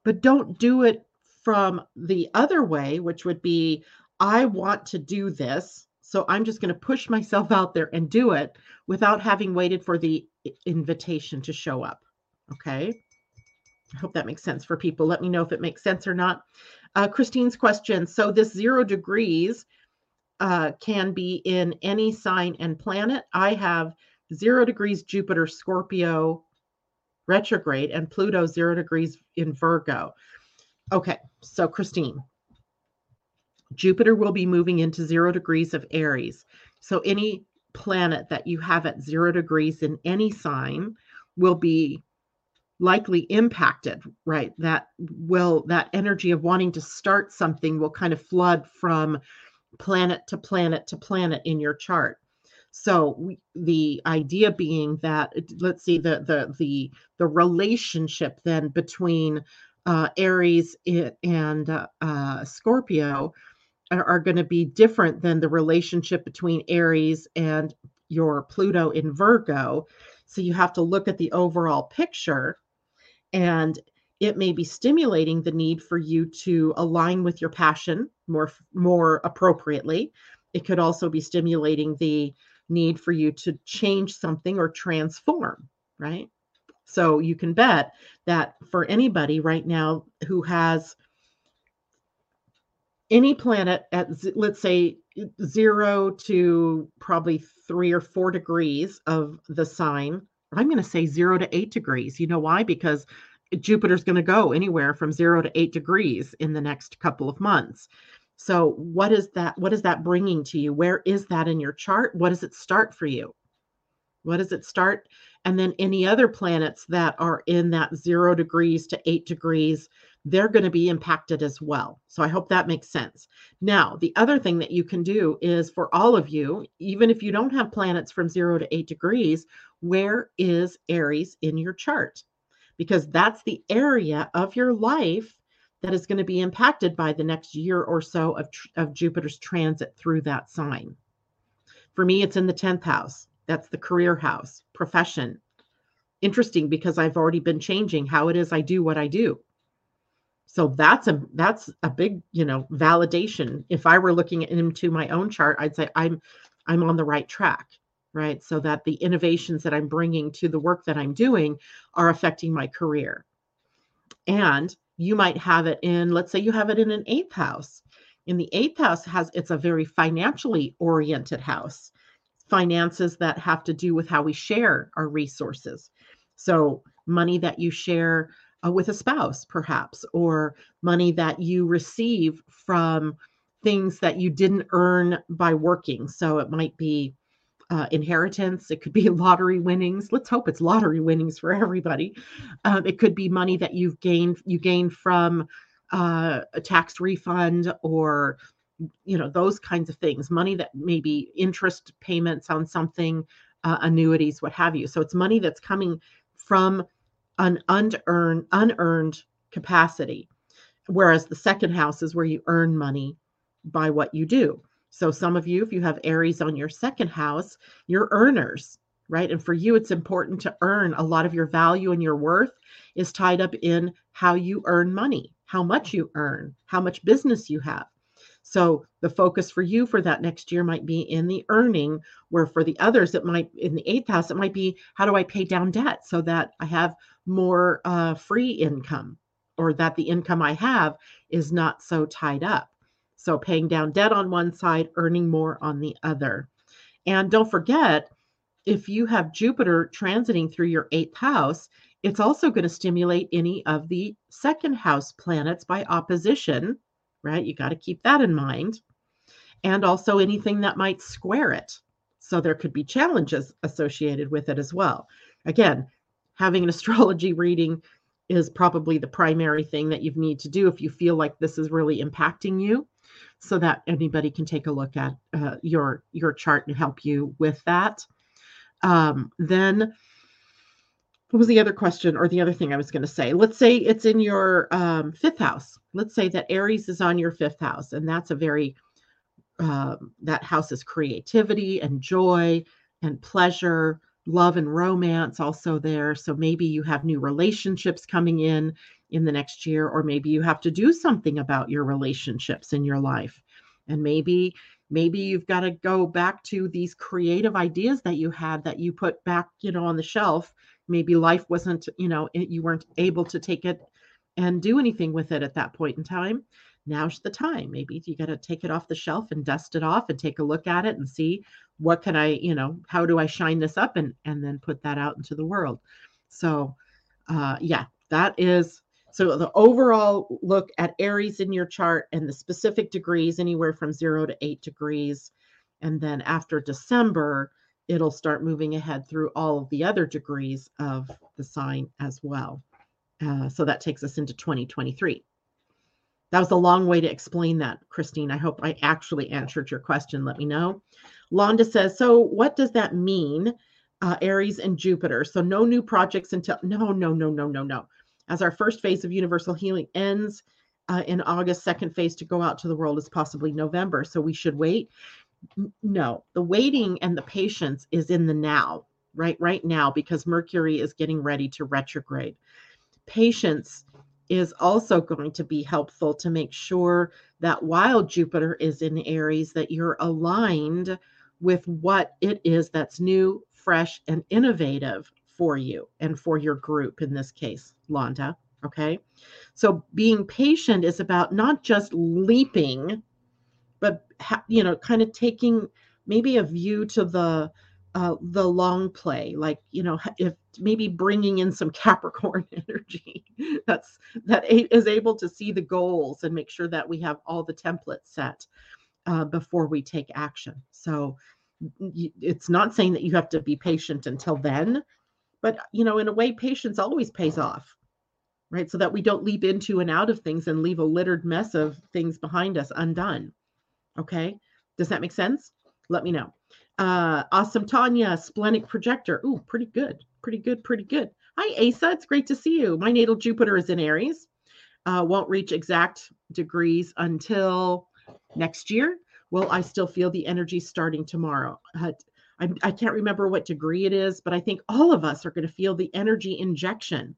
but don't do it from the other way, which would be, I want to do this. So I'm just going to push myself out there and do it without having waited for the invitation to show up. Okay. I hope that makes sense for people. Let me know if it makes sense or not. Uh, Christine's question. So this zero degrees uh, can be in any sign and planet. I have zero degrees Jupiter, Scorpio retrograde, and Pluto zero degrees in Virgo. Okay, so Christine, Jupiter will be moving into zero degrees of Aries. So any planet that you have at zero degrees in any sign will be likely impacted right? That will that energy of wanting to start something will kind of flood from planet to planet to planet in your chart. So we, the idea being that let's see the the the the relationship then between uh, aries and uh, uh, scorpio are, going to be different than the relationship between aries and your pluto in virgo. So you have to look at the overall picture and it may be stimulating the need for you to align with your passion more more appropriately. It could also be stimulating the need for you to change something or transform right? So you can bet that for anybody right now who has any planet at let's say 0 to probably 3 or 4 degrees of the sign I'm going to say 0 to 8 degrees you know why because Jupiter's going to go anywhere from zero to eight degrees in the next couple of months. So, what is that? What is that bringing to you? Where is that in your chart? What does it start for you? What does it start? And then any other planets that are in that zero degrees to eight degrees, they're going to be impacted as well. So I hope that makes sense. Now, the other thing that you can do is for all of you, even if you don't have planets from zero to eight degrees, where is Aries in your chart? because that's the area of your life that is going to be impacted by the next year or so of, of Jupiter's transit through that sign. For me, it's in the 10th house. That's the career house, profession. Interesting because I've already been changing how it is I do what I do. So that's a that's a big, you know, validation. If I were looking into my own chart, I'd say I'm I'm on the right track right? So that the innovations that I'm bringing to the work that I'm doing are affecting my career. And you might have it in, let's say you have it in an eighth house. In the eighth house has it's a very financially oriented house. Finances that have to do with how we share our resources. So money that you share uh, with a spouse, perhaps, or money that you receive from things that you didn't earn by working. So it might be uh, inheritance. It could be lottery winnings. Let's hope it's lottery winnings for everybody. Uh, it could be money that you've gained you gained from uh, a tax refund or you know those kinds of things. Money that maybe interest payments on something, uh, annuities, what have you. So it's money that's coming from an unearned unearned capacity. Whereas the second house is where you earn money by what you do. So, some of you, if you have Aries on your second house, you're earners, right? And for you, it's important to earn a lot of your value and your worth is tied up in how you earn money, how much you earn, how much business you have. So, the focus for you for that next year might be in the earning, where for the others, it might in the eighth house, it might be how do I pay down debt so that I have more uh, free income or that the income I have is not so tied up. So paying down debt on one side, earning more on the other. And don't forget, if you have Jupiter transiting through your eighth house, it's also going to stimulate any of the second house planets by opposition, right? You got to keep that in mind. And also anything that might square it. So there could be challenges associated with it as well. Again, having an astrology reading is probably the primary thing that you need to do if you feel like this is really impacting you so that anybody can take a look at uh, your your chart and help you with that. Um, then, what was the other question or the other thing I was going to say? Let's say it's in your um, fifth house. Let's say that Aries is on your fifth house, and that's a very um, that house is creativity and joy and pleasure love and romance also there. So maybe you have new relationships coming in in the next year, or maybe you have to do something about your relationships in your life. And maybe maybe you've got to go back to these creative ideas that you had that you put back, you know, on the shelf. Maybe life wasn't, you know, you weren't able to take it and do anything with it at that point in time. now's the time. Maybe you got to take it off the shelf and dust it off and take a look at it and see what can I, you know, how do I shine this up and and then put that out into the world. So, uh, yeah, that is so the overall look at Aries in your chart and the specific degrees, anywhere from zero to eight degrees. And then after December, it'll start moving ahead through all of the other degrees of the sign as well. Uh, so that takes us into 2023. That was a long way to explain that, Christine. I hope I actually answered your question. Let me know. Londa says, So, what does that mean, uh, Aries and Jupiter? So, no new projects until. No, no, no, no, no, no. As our first phase of universal healing ends uh, in August, second phase to go out to the world is possibly November. So, we should wait. No, the waiting and the patience is in the now, right? Right now, because Mercury is getting ready to retrograde. Patience is also going to be helpful to make sure that while Jupiter is in Aries, that you're aligned with what it is that's new, fresh, and innovative for you and for your group in this case, Londa. Okay. So being patient is about not just leaping, but, you know, kind of taking maybe a view to the uh, the long play, like you know, if maybe bringing in some Capricorn energy, that's that is able to see the goals and make sure that we have all the templates set uh, before we take action. So it's not saying that you have to be patient until then, but you know, in a way, patience always pays off, right? So that we don't leap into and out of things and leave a littered mess of things behind us undone. Okay, does that make sense? Let me know. Uh, awesome Tanya, splenic projector. Ooh, pretty good. Pretty good. Pretty good. Hi, Asa. It's great to see you. My natal Jupiter is in Aries. Uh, won't reach exact degrees until next year. Well, I still feel the energy starting tomorrow? Uh, I, I can't remember what degree it is, but I think all of us are going to feel the energy injection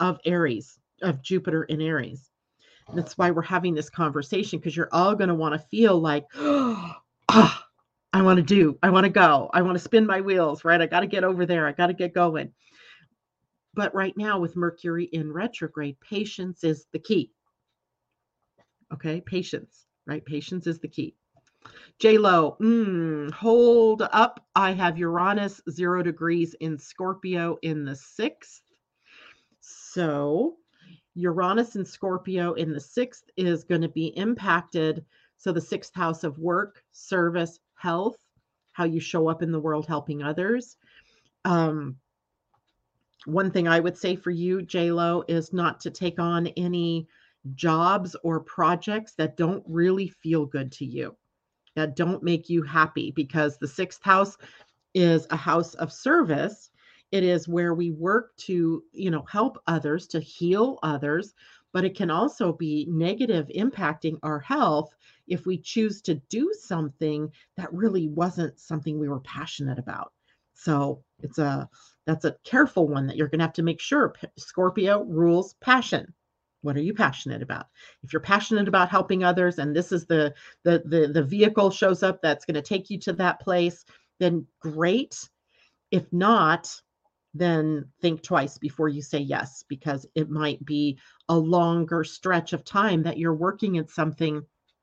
of Aries, of Jupiter in Aries. That's why we're having this conversation because you're all going to want to feel like, oh, I want to do, I want to go, I want to spin my wheels, right? I got to get over there, I got to get going. But right now, with Mercury in retrograde, patience is the key. Okay, patience, right? Patience is the key. J Lo, mm, hold up. I have Uranus zero degrees in Scorpio in the sixth. So, Uranus in Scorpio in the sixth is going to be impacted. So, the sixth house of work, service, health, how you show up in the world helping others. Um, one thing I would say for you, JLo, is not to take on any jobs or projects that don't really feel good to you, that don't make you happy, because the sixth house is a house of service. It is where we work to, you know, help others, to heal others, but it can also be negative impacting our health if we choose to do something that really wasn't something we were passionate about. So it's a that's a careful one that you're going to have to make sure Scorpio rules passion. What are you passionate about? If you're passionate about helping others and this is the the the, the vehicle shows up that's going to take you to that place, then great. If not, then think twice before you say yes because it might be a longer stretch of time that you're working at something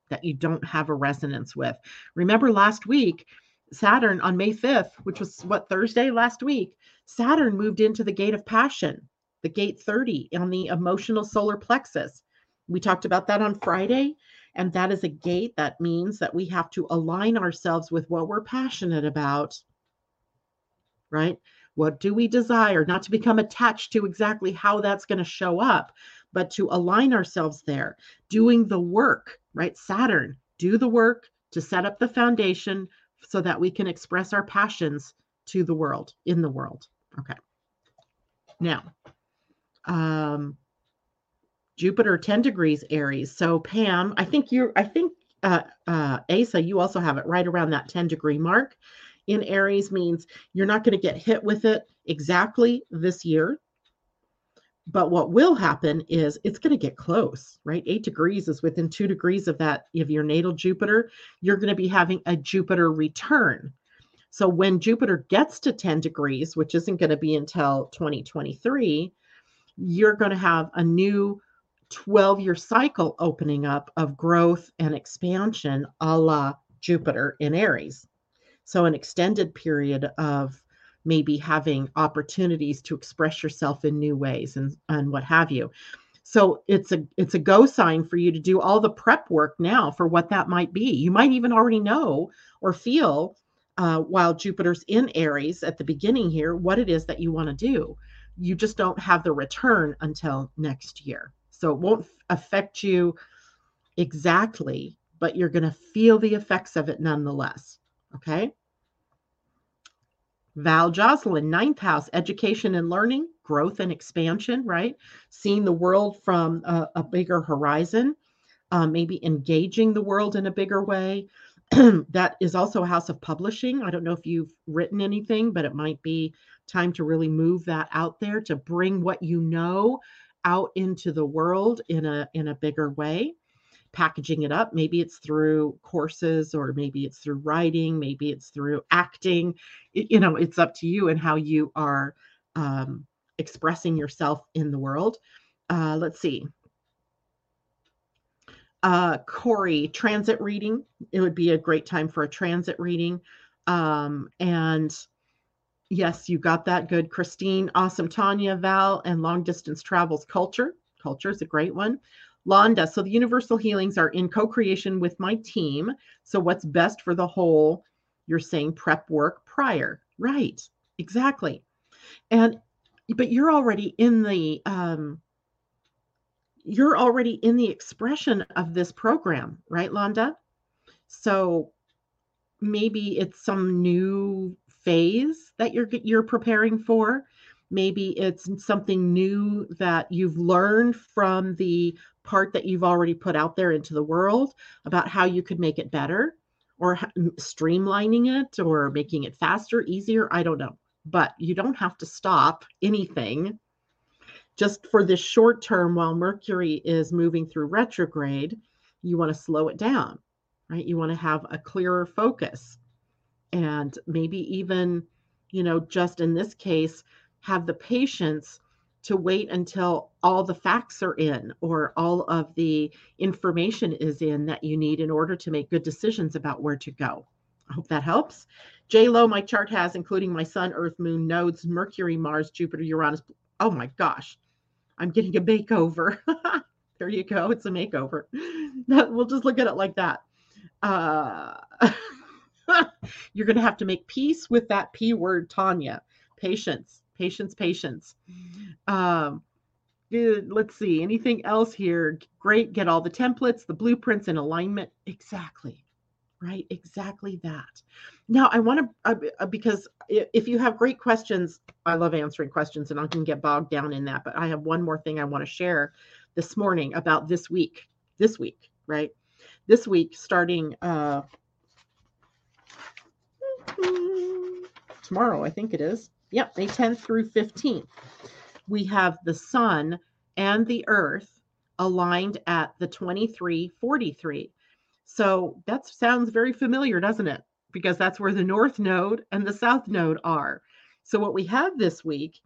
that you don't have a resonance with. Remember last week, Saturn on May 5th, which was what Thursday last week, Saturn moved into the gate of passion, the gate 30 on the emotional solar plexus. We talked about that on Friday. And that is a gate that means that we have to align ourselves with what we're passionate about, right? What do we desire? Not to become attached to exactly how that's going to show up, but to align ourselves there, doing the work, right? Saturn, do the work to set up the foundation so that we can express our passions to the world, in the world. Okay. Now, um, Jupiter 10 degrees Aries. So Pam, I think you're, I think uh, uh, Asa, you also have it right around that 10 degree mark in Aries means you're not going to get hit with it exactly this year. But what will happen is it's going to get close, right? Eight degrees is within two degrees of that of your natal Jupiter. You're going to be having a Jupiter return. So when Jupiter gets to 10 degrees, which isn't going to be until 2023, you're going to have a new 12 year cycle opening up of growth and expansion a la Jupiter in Aries. So, an extended period of maybe having opportunities to express yourself in new ways and, and what have you. So it's a it's a go sign for you to do all the prep work now for what that might be. You might even already know or feel uh, while Jupiter's in Aries at the beginning here what it is that you want to do. You just don't have the return until next year. So it won't affect you exactly, but you're going to feel the effects of it nonetheless. Okay. Val Jocelyn, ninth house, education and learning, growth and expansion, right? Seeing the world from a, a bigger horizon, um, maybe engaging the world in a bigger way. that is also a house of publishing. I don't know if you've written anything, but it might be time to really move that out there to bring what you know out into the world in a in a bigger way packaging it up. Maybe it's through courses or maybe it's through writing, maybe it's through acting. You know, it's up to you and how you are um, expressing yourself in the world. Uh, let's see. Uh, Corey, transit reading. It would be a great time for a transit reading. Um, and yes, you got that. Good. Christine, awesome. Tanya, Val, and long distance travels culture. Culture is a great one. Londa, so the universal healings are in co creation with my team. So, what's best for the whole? You're saying prep work prior. Right. Exactly. And, but you're already in the, um, you're already in the expression of this program, right, Londa? So maybe it's some new phase that you're you're preparing for maybe it's something new that you've learned from the part that you've already put out there into the world about how you could make it better or streamlining it or making it faster, easier. I don't know. But you don't have to stop anything just for this short term while Mercury is moving through retrograde. You want to slow it down, right? You want to have a clearer focus and maybe even, you know, just in this case, have the patience to wait until all the facts are in or all of the information is in that you need in order to make good decisions about where to go. I hope that helps. J Lo, my chart has, including my sun, earth, moon, nodes, Mercury, Mars, Jupiter, Uranus. Oh my gosh, I'm getting a makeover. there you go. It's a makeover. we'll just look at it like that. Uh, you're going to have to make peace with that P word, Tanya. Patience patience, patience. Um, let's see, anything else here? Great. Get all the templates, the blueprints in alignment. Exactly. Right. Exactly that. Now, I want to, uh, uh because if you have great questions, I love answering questions and I can get bogged down in that. But I have one more thing I want to share this morning about this week. This week, right? This week, starting uh, tomorrow, I think it is. Yep, May 10th through 15th. We have the sun and the earth aligned at the 2343. So that sounds very familiar, doesn't it? Because that's where the north node and the south node are. So what we have this week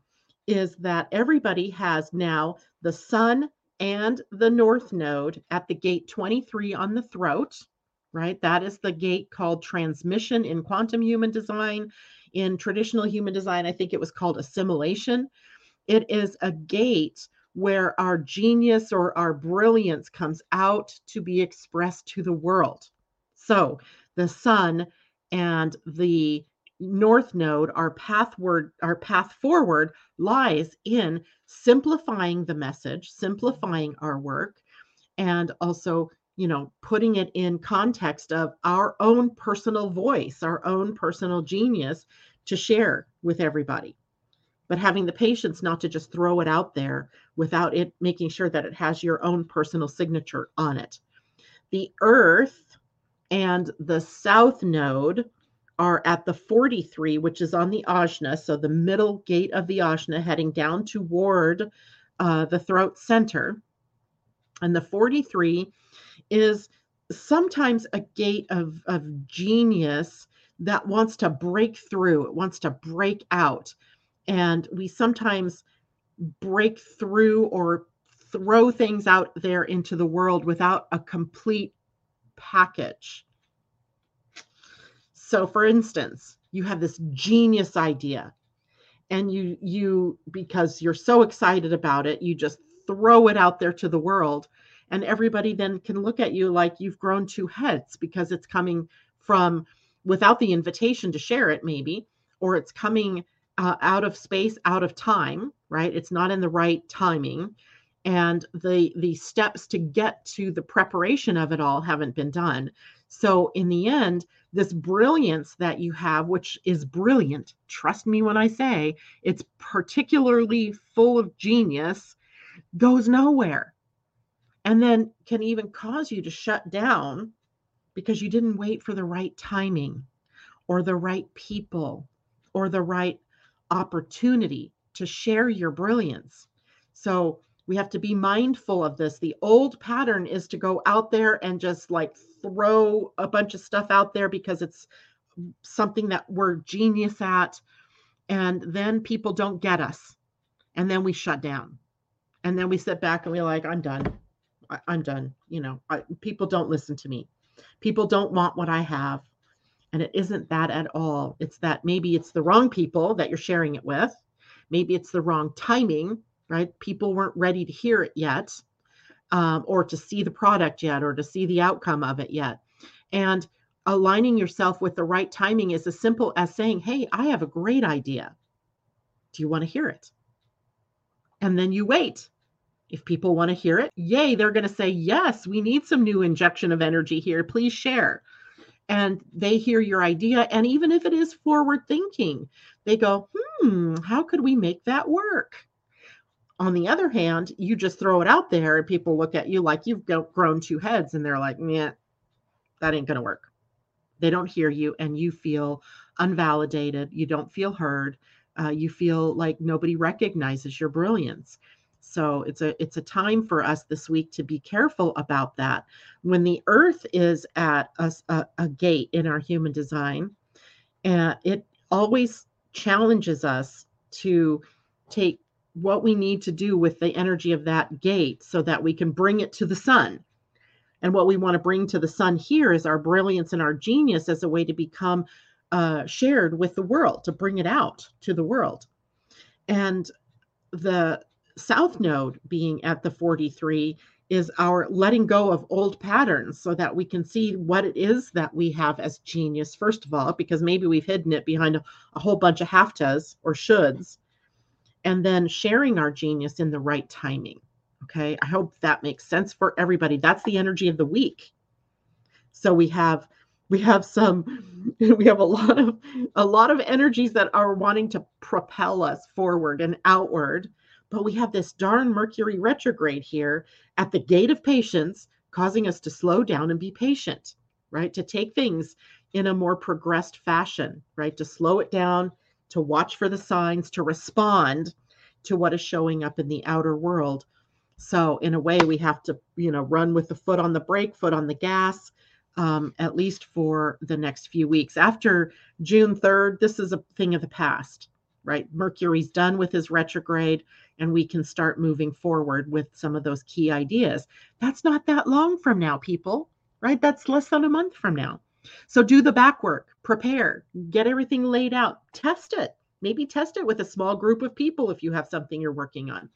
is that everybody has now the sun and the north node at the gate 23 on the throat, right? That is the gate called transmission in quantum human design in traditional human design, I think it was called assimilation. It is a gate where our genius or our brilliance comes out to be expressed to the world. So the sun and the north node, our pathward, our path forward lies in simplifying the message, simplifying our work, and also you know putting it in context of our own personal voice our own personal genius to share with everybody. But having the patience not to just throw it out there without it making sure that it has your own personal signature on it. The earth and the south node are at the 43 which is on the ajna so the middle gate of the ajna heading down toward uh, the throat center. And the 43 is sometimes a gate of, of genius that wants to break through, it wants to break out. And we sometimes break through or throw things out there into the world without a complete package. So for instance, you have this genius idea and you you because you're so excited about it, you just throw it out there to the world and everybody then can look at you like you've grown two heads because it's coming from without the invitation to share it maybe or it's coming uh, out of space out of time right? It's not in the right timing. And the the steps to get to the preparation of it all haven't been done. So in the end this brilliance that you have which is brilliant trust me when i say it's particularly full of genius goes nowhere and then can even cause you to shut down because you didn't wait for the right timing or the right people or the right opportunity to share your brilliance. So we have to be mindful of this. The old pattern is to go out there and just like throw a bunch of stuff out there because it's something that we're genius at. And then people don't get us. And then we shut down. And then we sit back and we're like, I'm done. I, am done. You know, I, people don't listen to me. People don't want what I have. And it isn't that at all. It's that maybe it's the wrong people that you're sharing it with. Maybe it's the wrong timing, right? People weren't ready to hear it yet, um, or to see the product yet, or to see the outcome of it yet. And aligning yourself with the right timing is as simple as saying, Hey, I have a great idea. Do you want to hear it? And then you wait if people want to hear it, yay, they're going to say, Yes, we need some new injection of energy here. Please share. And they hear your idea. And even if it is forward thinking, they go, Hmm, how could we make that work? On the other hand, you just throw it out there and people look at you like you've grown two heads and they're like, Yeah, that ain't going to work. They don't hear you and you feel unvalidated. You don't feel heard. Uh, you feel like nobody recognizes your brilliance. So it's a it's a time for us this week to be careful about that. When the Earth is at a, a, a gate in our human design, uh, it always challenges us to take what we need to do with the energy of that gate so that we can bring it to the sun. And what we want to bring to the sun here is our brilliance and our genius as a way to become uh, shared with the world, to bring it out to the world. And the south node being at the 43 is our letting go of old patterns so that we can see what it is that we have as genius, first of all, because maybe we've hidden it behind a, a whole bunch of haftas or shoulds, and then sharing our genius in the right timing. Okay. I hope that makes sense for everybody. That's the energy of the week. So we have we have some we have a lot of a lot of energies that are wanting to propel us forward and outward but we have this darn Mercury retrograde here at the gate of patience, causing us to slow down and be patient, right? To take things in a more progressed fashion, right? To slow it down, to watch for the signs, to respond to what is showing up in the outer world. So, in a way, we have to, you know, run with the foot on the brake, foot on the gas, um, at least for the next few weeks. After June 3rd, this is a thing of the past, right? Mercury's done with his retrograde and we can start moving forward with some of those key ideas. That's not that long from now, people, right? That's less than a month from now. So do the back work, prepare, get everything laid out, test it. Maybe test it with a small group of people if you have something you're working on.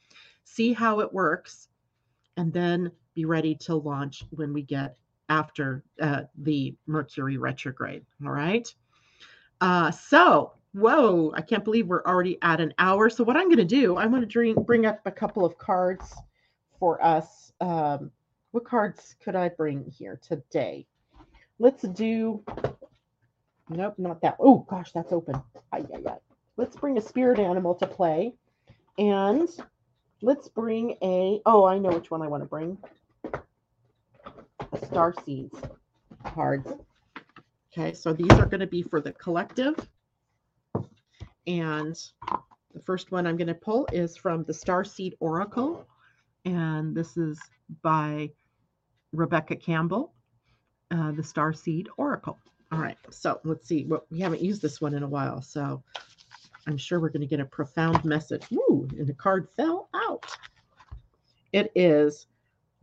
See how it works, and then be ready to launch when we get after uh, the Mercury retrograde. All right. Uh, so Whoa, I can't believe we're already at an hour. So what I'm going to do, I'm going to bring up a couple of cards for us. Um, what cards could I bring here today? Let's do, nope, not that. Oh gosh, that's open. Ay, ay. Let's bring a spirit animal to play. And let's bring a, oh, I know which one I want to bring. A star seeds cards. Okay, so these are going to be for the collective. And the first one I'm going to pull is from the Star Seed Oracle. And this is by Rebecca Campbell, uh, the Star Seed Oracle. All right, so let's see. Well, we haven't used this one in a while, so I'm sure we're going to get a profound message. Ooh, and the card fell out. It is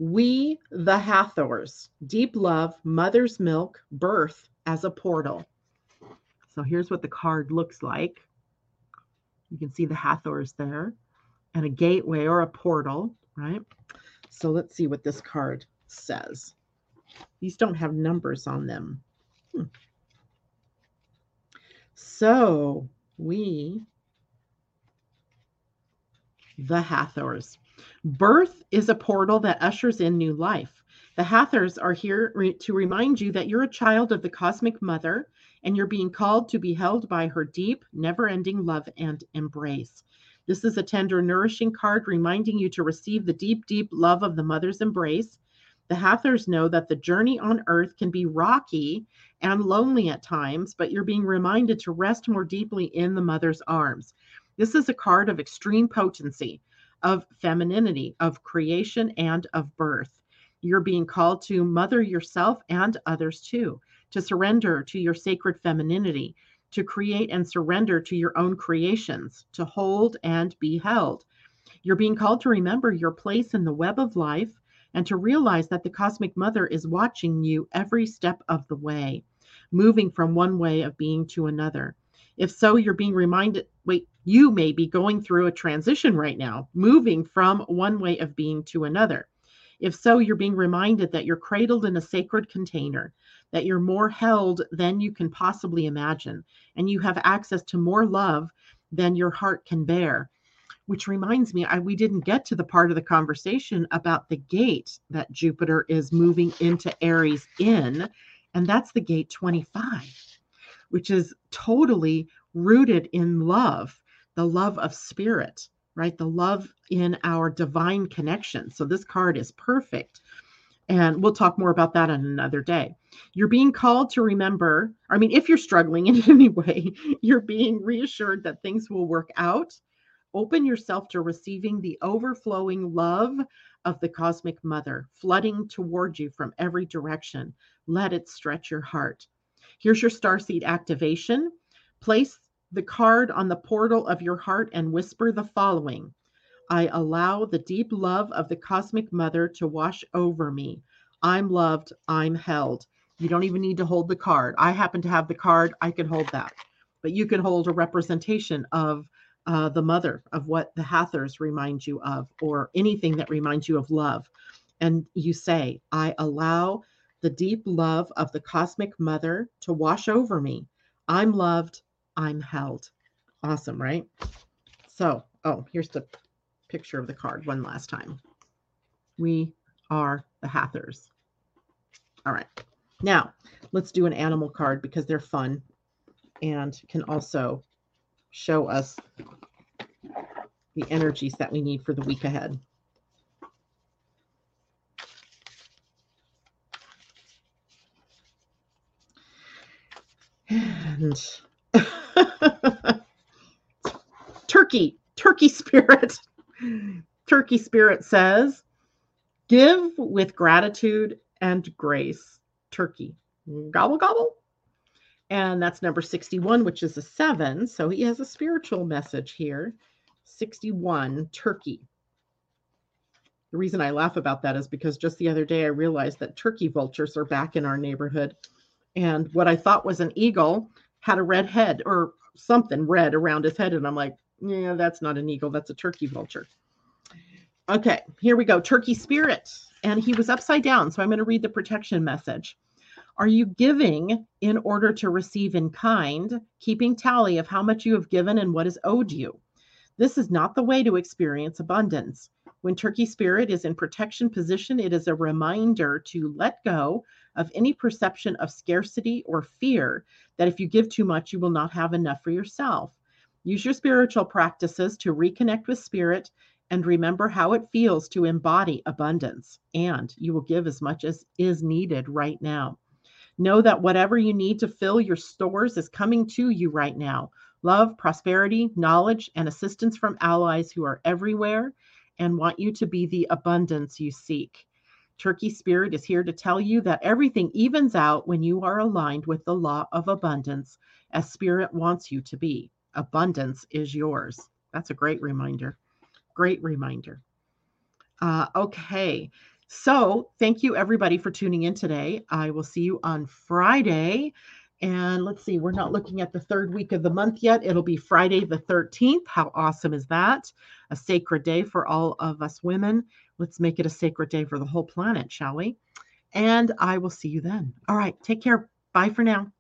We the Hathors, Deep Love, Mother's Milk, Birth as a Portal. So here's what the card looks like. You can see the Hathors there and a gateway or a portal, right? So let's see what this card says. These don't have numbers on them. Hmm. So we, the Hathors. Birth is a portal that ushers in new life. The Hathors are here re- to remind you that you're a child of the cosmic mother and you're being called to be held by her deep, never ending love and embrace. This is a tender, nourishing card reminding you to receive the deep, deep love of the mother's embrace. The Hathors know that the journey on earth can be rocky and lonely at times, but you're being reminded to rest more deeply in the mother's arms. This is a card of extreme potency, of femininity, of creation, and of birth. You're being called to mother yourself and others too, to surrender to your sacred femininity, to create and surrender to your own creations, to hold and be held. You're being called to remember your place in the web of life and to realize that the cosmic mother is watching you every step of the way, moving from one way of being to another. If so, you're being reminded wait, you may be going through a transition right now, moving from one way of being to another. If so, you're being reminded that you're cradled in a sacred container, that you're more held than you can possibly imagine, and you have access to more love than your heart can bear. Which reminds me, I, we didn't get to the part of the conversation about the gate that Jupiter is moving into Aries in, and that's the gate 25, which is totally rooted in love, the love of spirit, right? The love in our divine connection. So this card is perfect. And we'll talk more about that on another day. You're being called to remember, I mean, if you're struggling in any way, you're being reassured that things will work out. Open yourself to receiving the overflowing love of the cosmic mother, flooding toward you from every direction. Let it stretch your heart. Here's your starseed activation. Place the card on the portal of your heart and whisper the following I allow the deep love of the cosmic mother to wash over me. I'm loved, I'm held. You don't even need to hold the card. I happen to have the card, I can hold that. But you can hold a representation of uh, the mother, of what the Hathors remind you of, or anything that reminds you of love. And you say, I allow the deep love of the cosmic mother to wash over me. I'm loved, I'm held. Awesome, right? So, oh, here's the picture of the card one last time. We are the Hathors. All right. Now, let's do an animal card because they're fun and can also show us the energies that we need for the week ahead. And turkey, turkey spirit. Turkey Spirit says, Give with gratitude and grace. Turkey. Gobble, gobble. And that's number 61, which is a seven. So he has a spiritual message here. 61, Turkey. The reason I laugh about that is because just the other day I realized that turkey vultures are back in our neighborhood. And what I thought was an eagle had a red head or something red around his head. And I'm like, yeah, that's not an eagle. That's a turkey vulture. Okay, here we go. Turkey spirit. And he was upside down. So I'm going to read the protection message. Are you giving in order to receive in kind, keeping tally of how much you have given and what is owed you? This is not the way to experience abundance. When turkey spirit is in protection position, it is a reminder to let go of any perception of scarcity or fear that if you give too much, you will not have enough for yourself. Use your spiritual practices to reconnect with spirit and remember how it feels to embody abundance, and you will give as much as is needed right now. Know that whatever you need to fill your stores is coming to you right now. Love, prosperity, knowledge, and assistance from allies who are everywhere and want you to be the abundance you seek. Turkey Spirit is here to tell you that everything evens out when you are aligned with the law of abundance as Spirit wants you to be abundance is yours. That's a great reminder. Great reminder. Uh, okay. So thank you everybody for tuning in today. I will see you on Friday. And let's see, we're not looking at the third week of the month yet. It'll be Friday the 13th. How awesome is that? A sacred day for all of us women. Let's make it a sacred day for the whole planet, shall we? And I will see you then. All right, take care. Bye for now.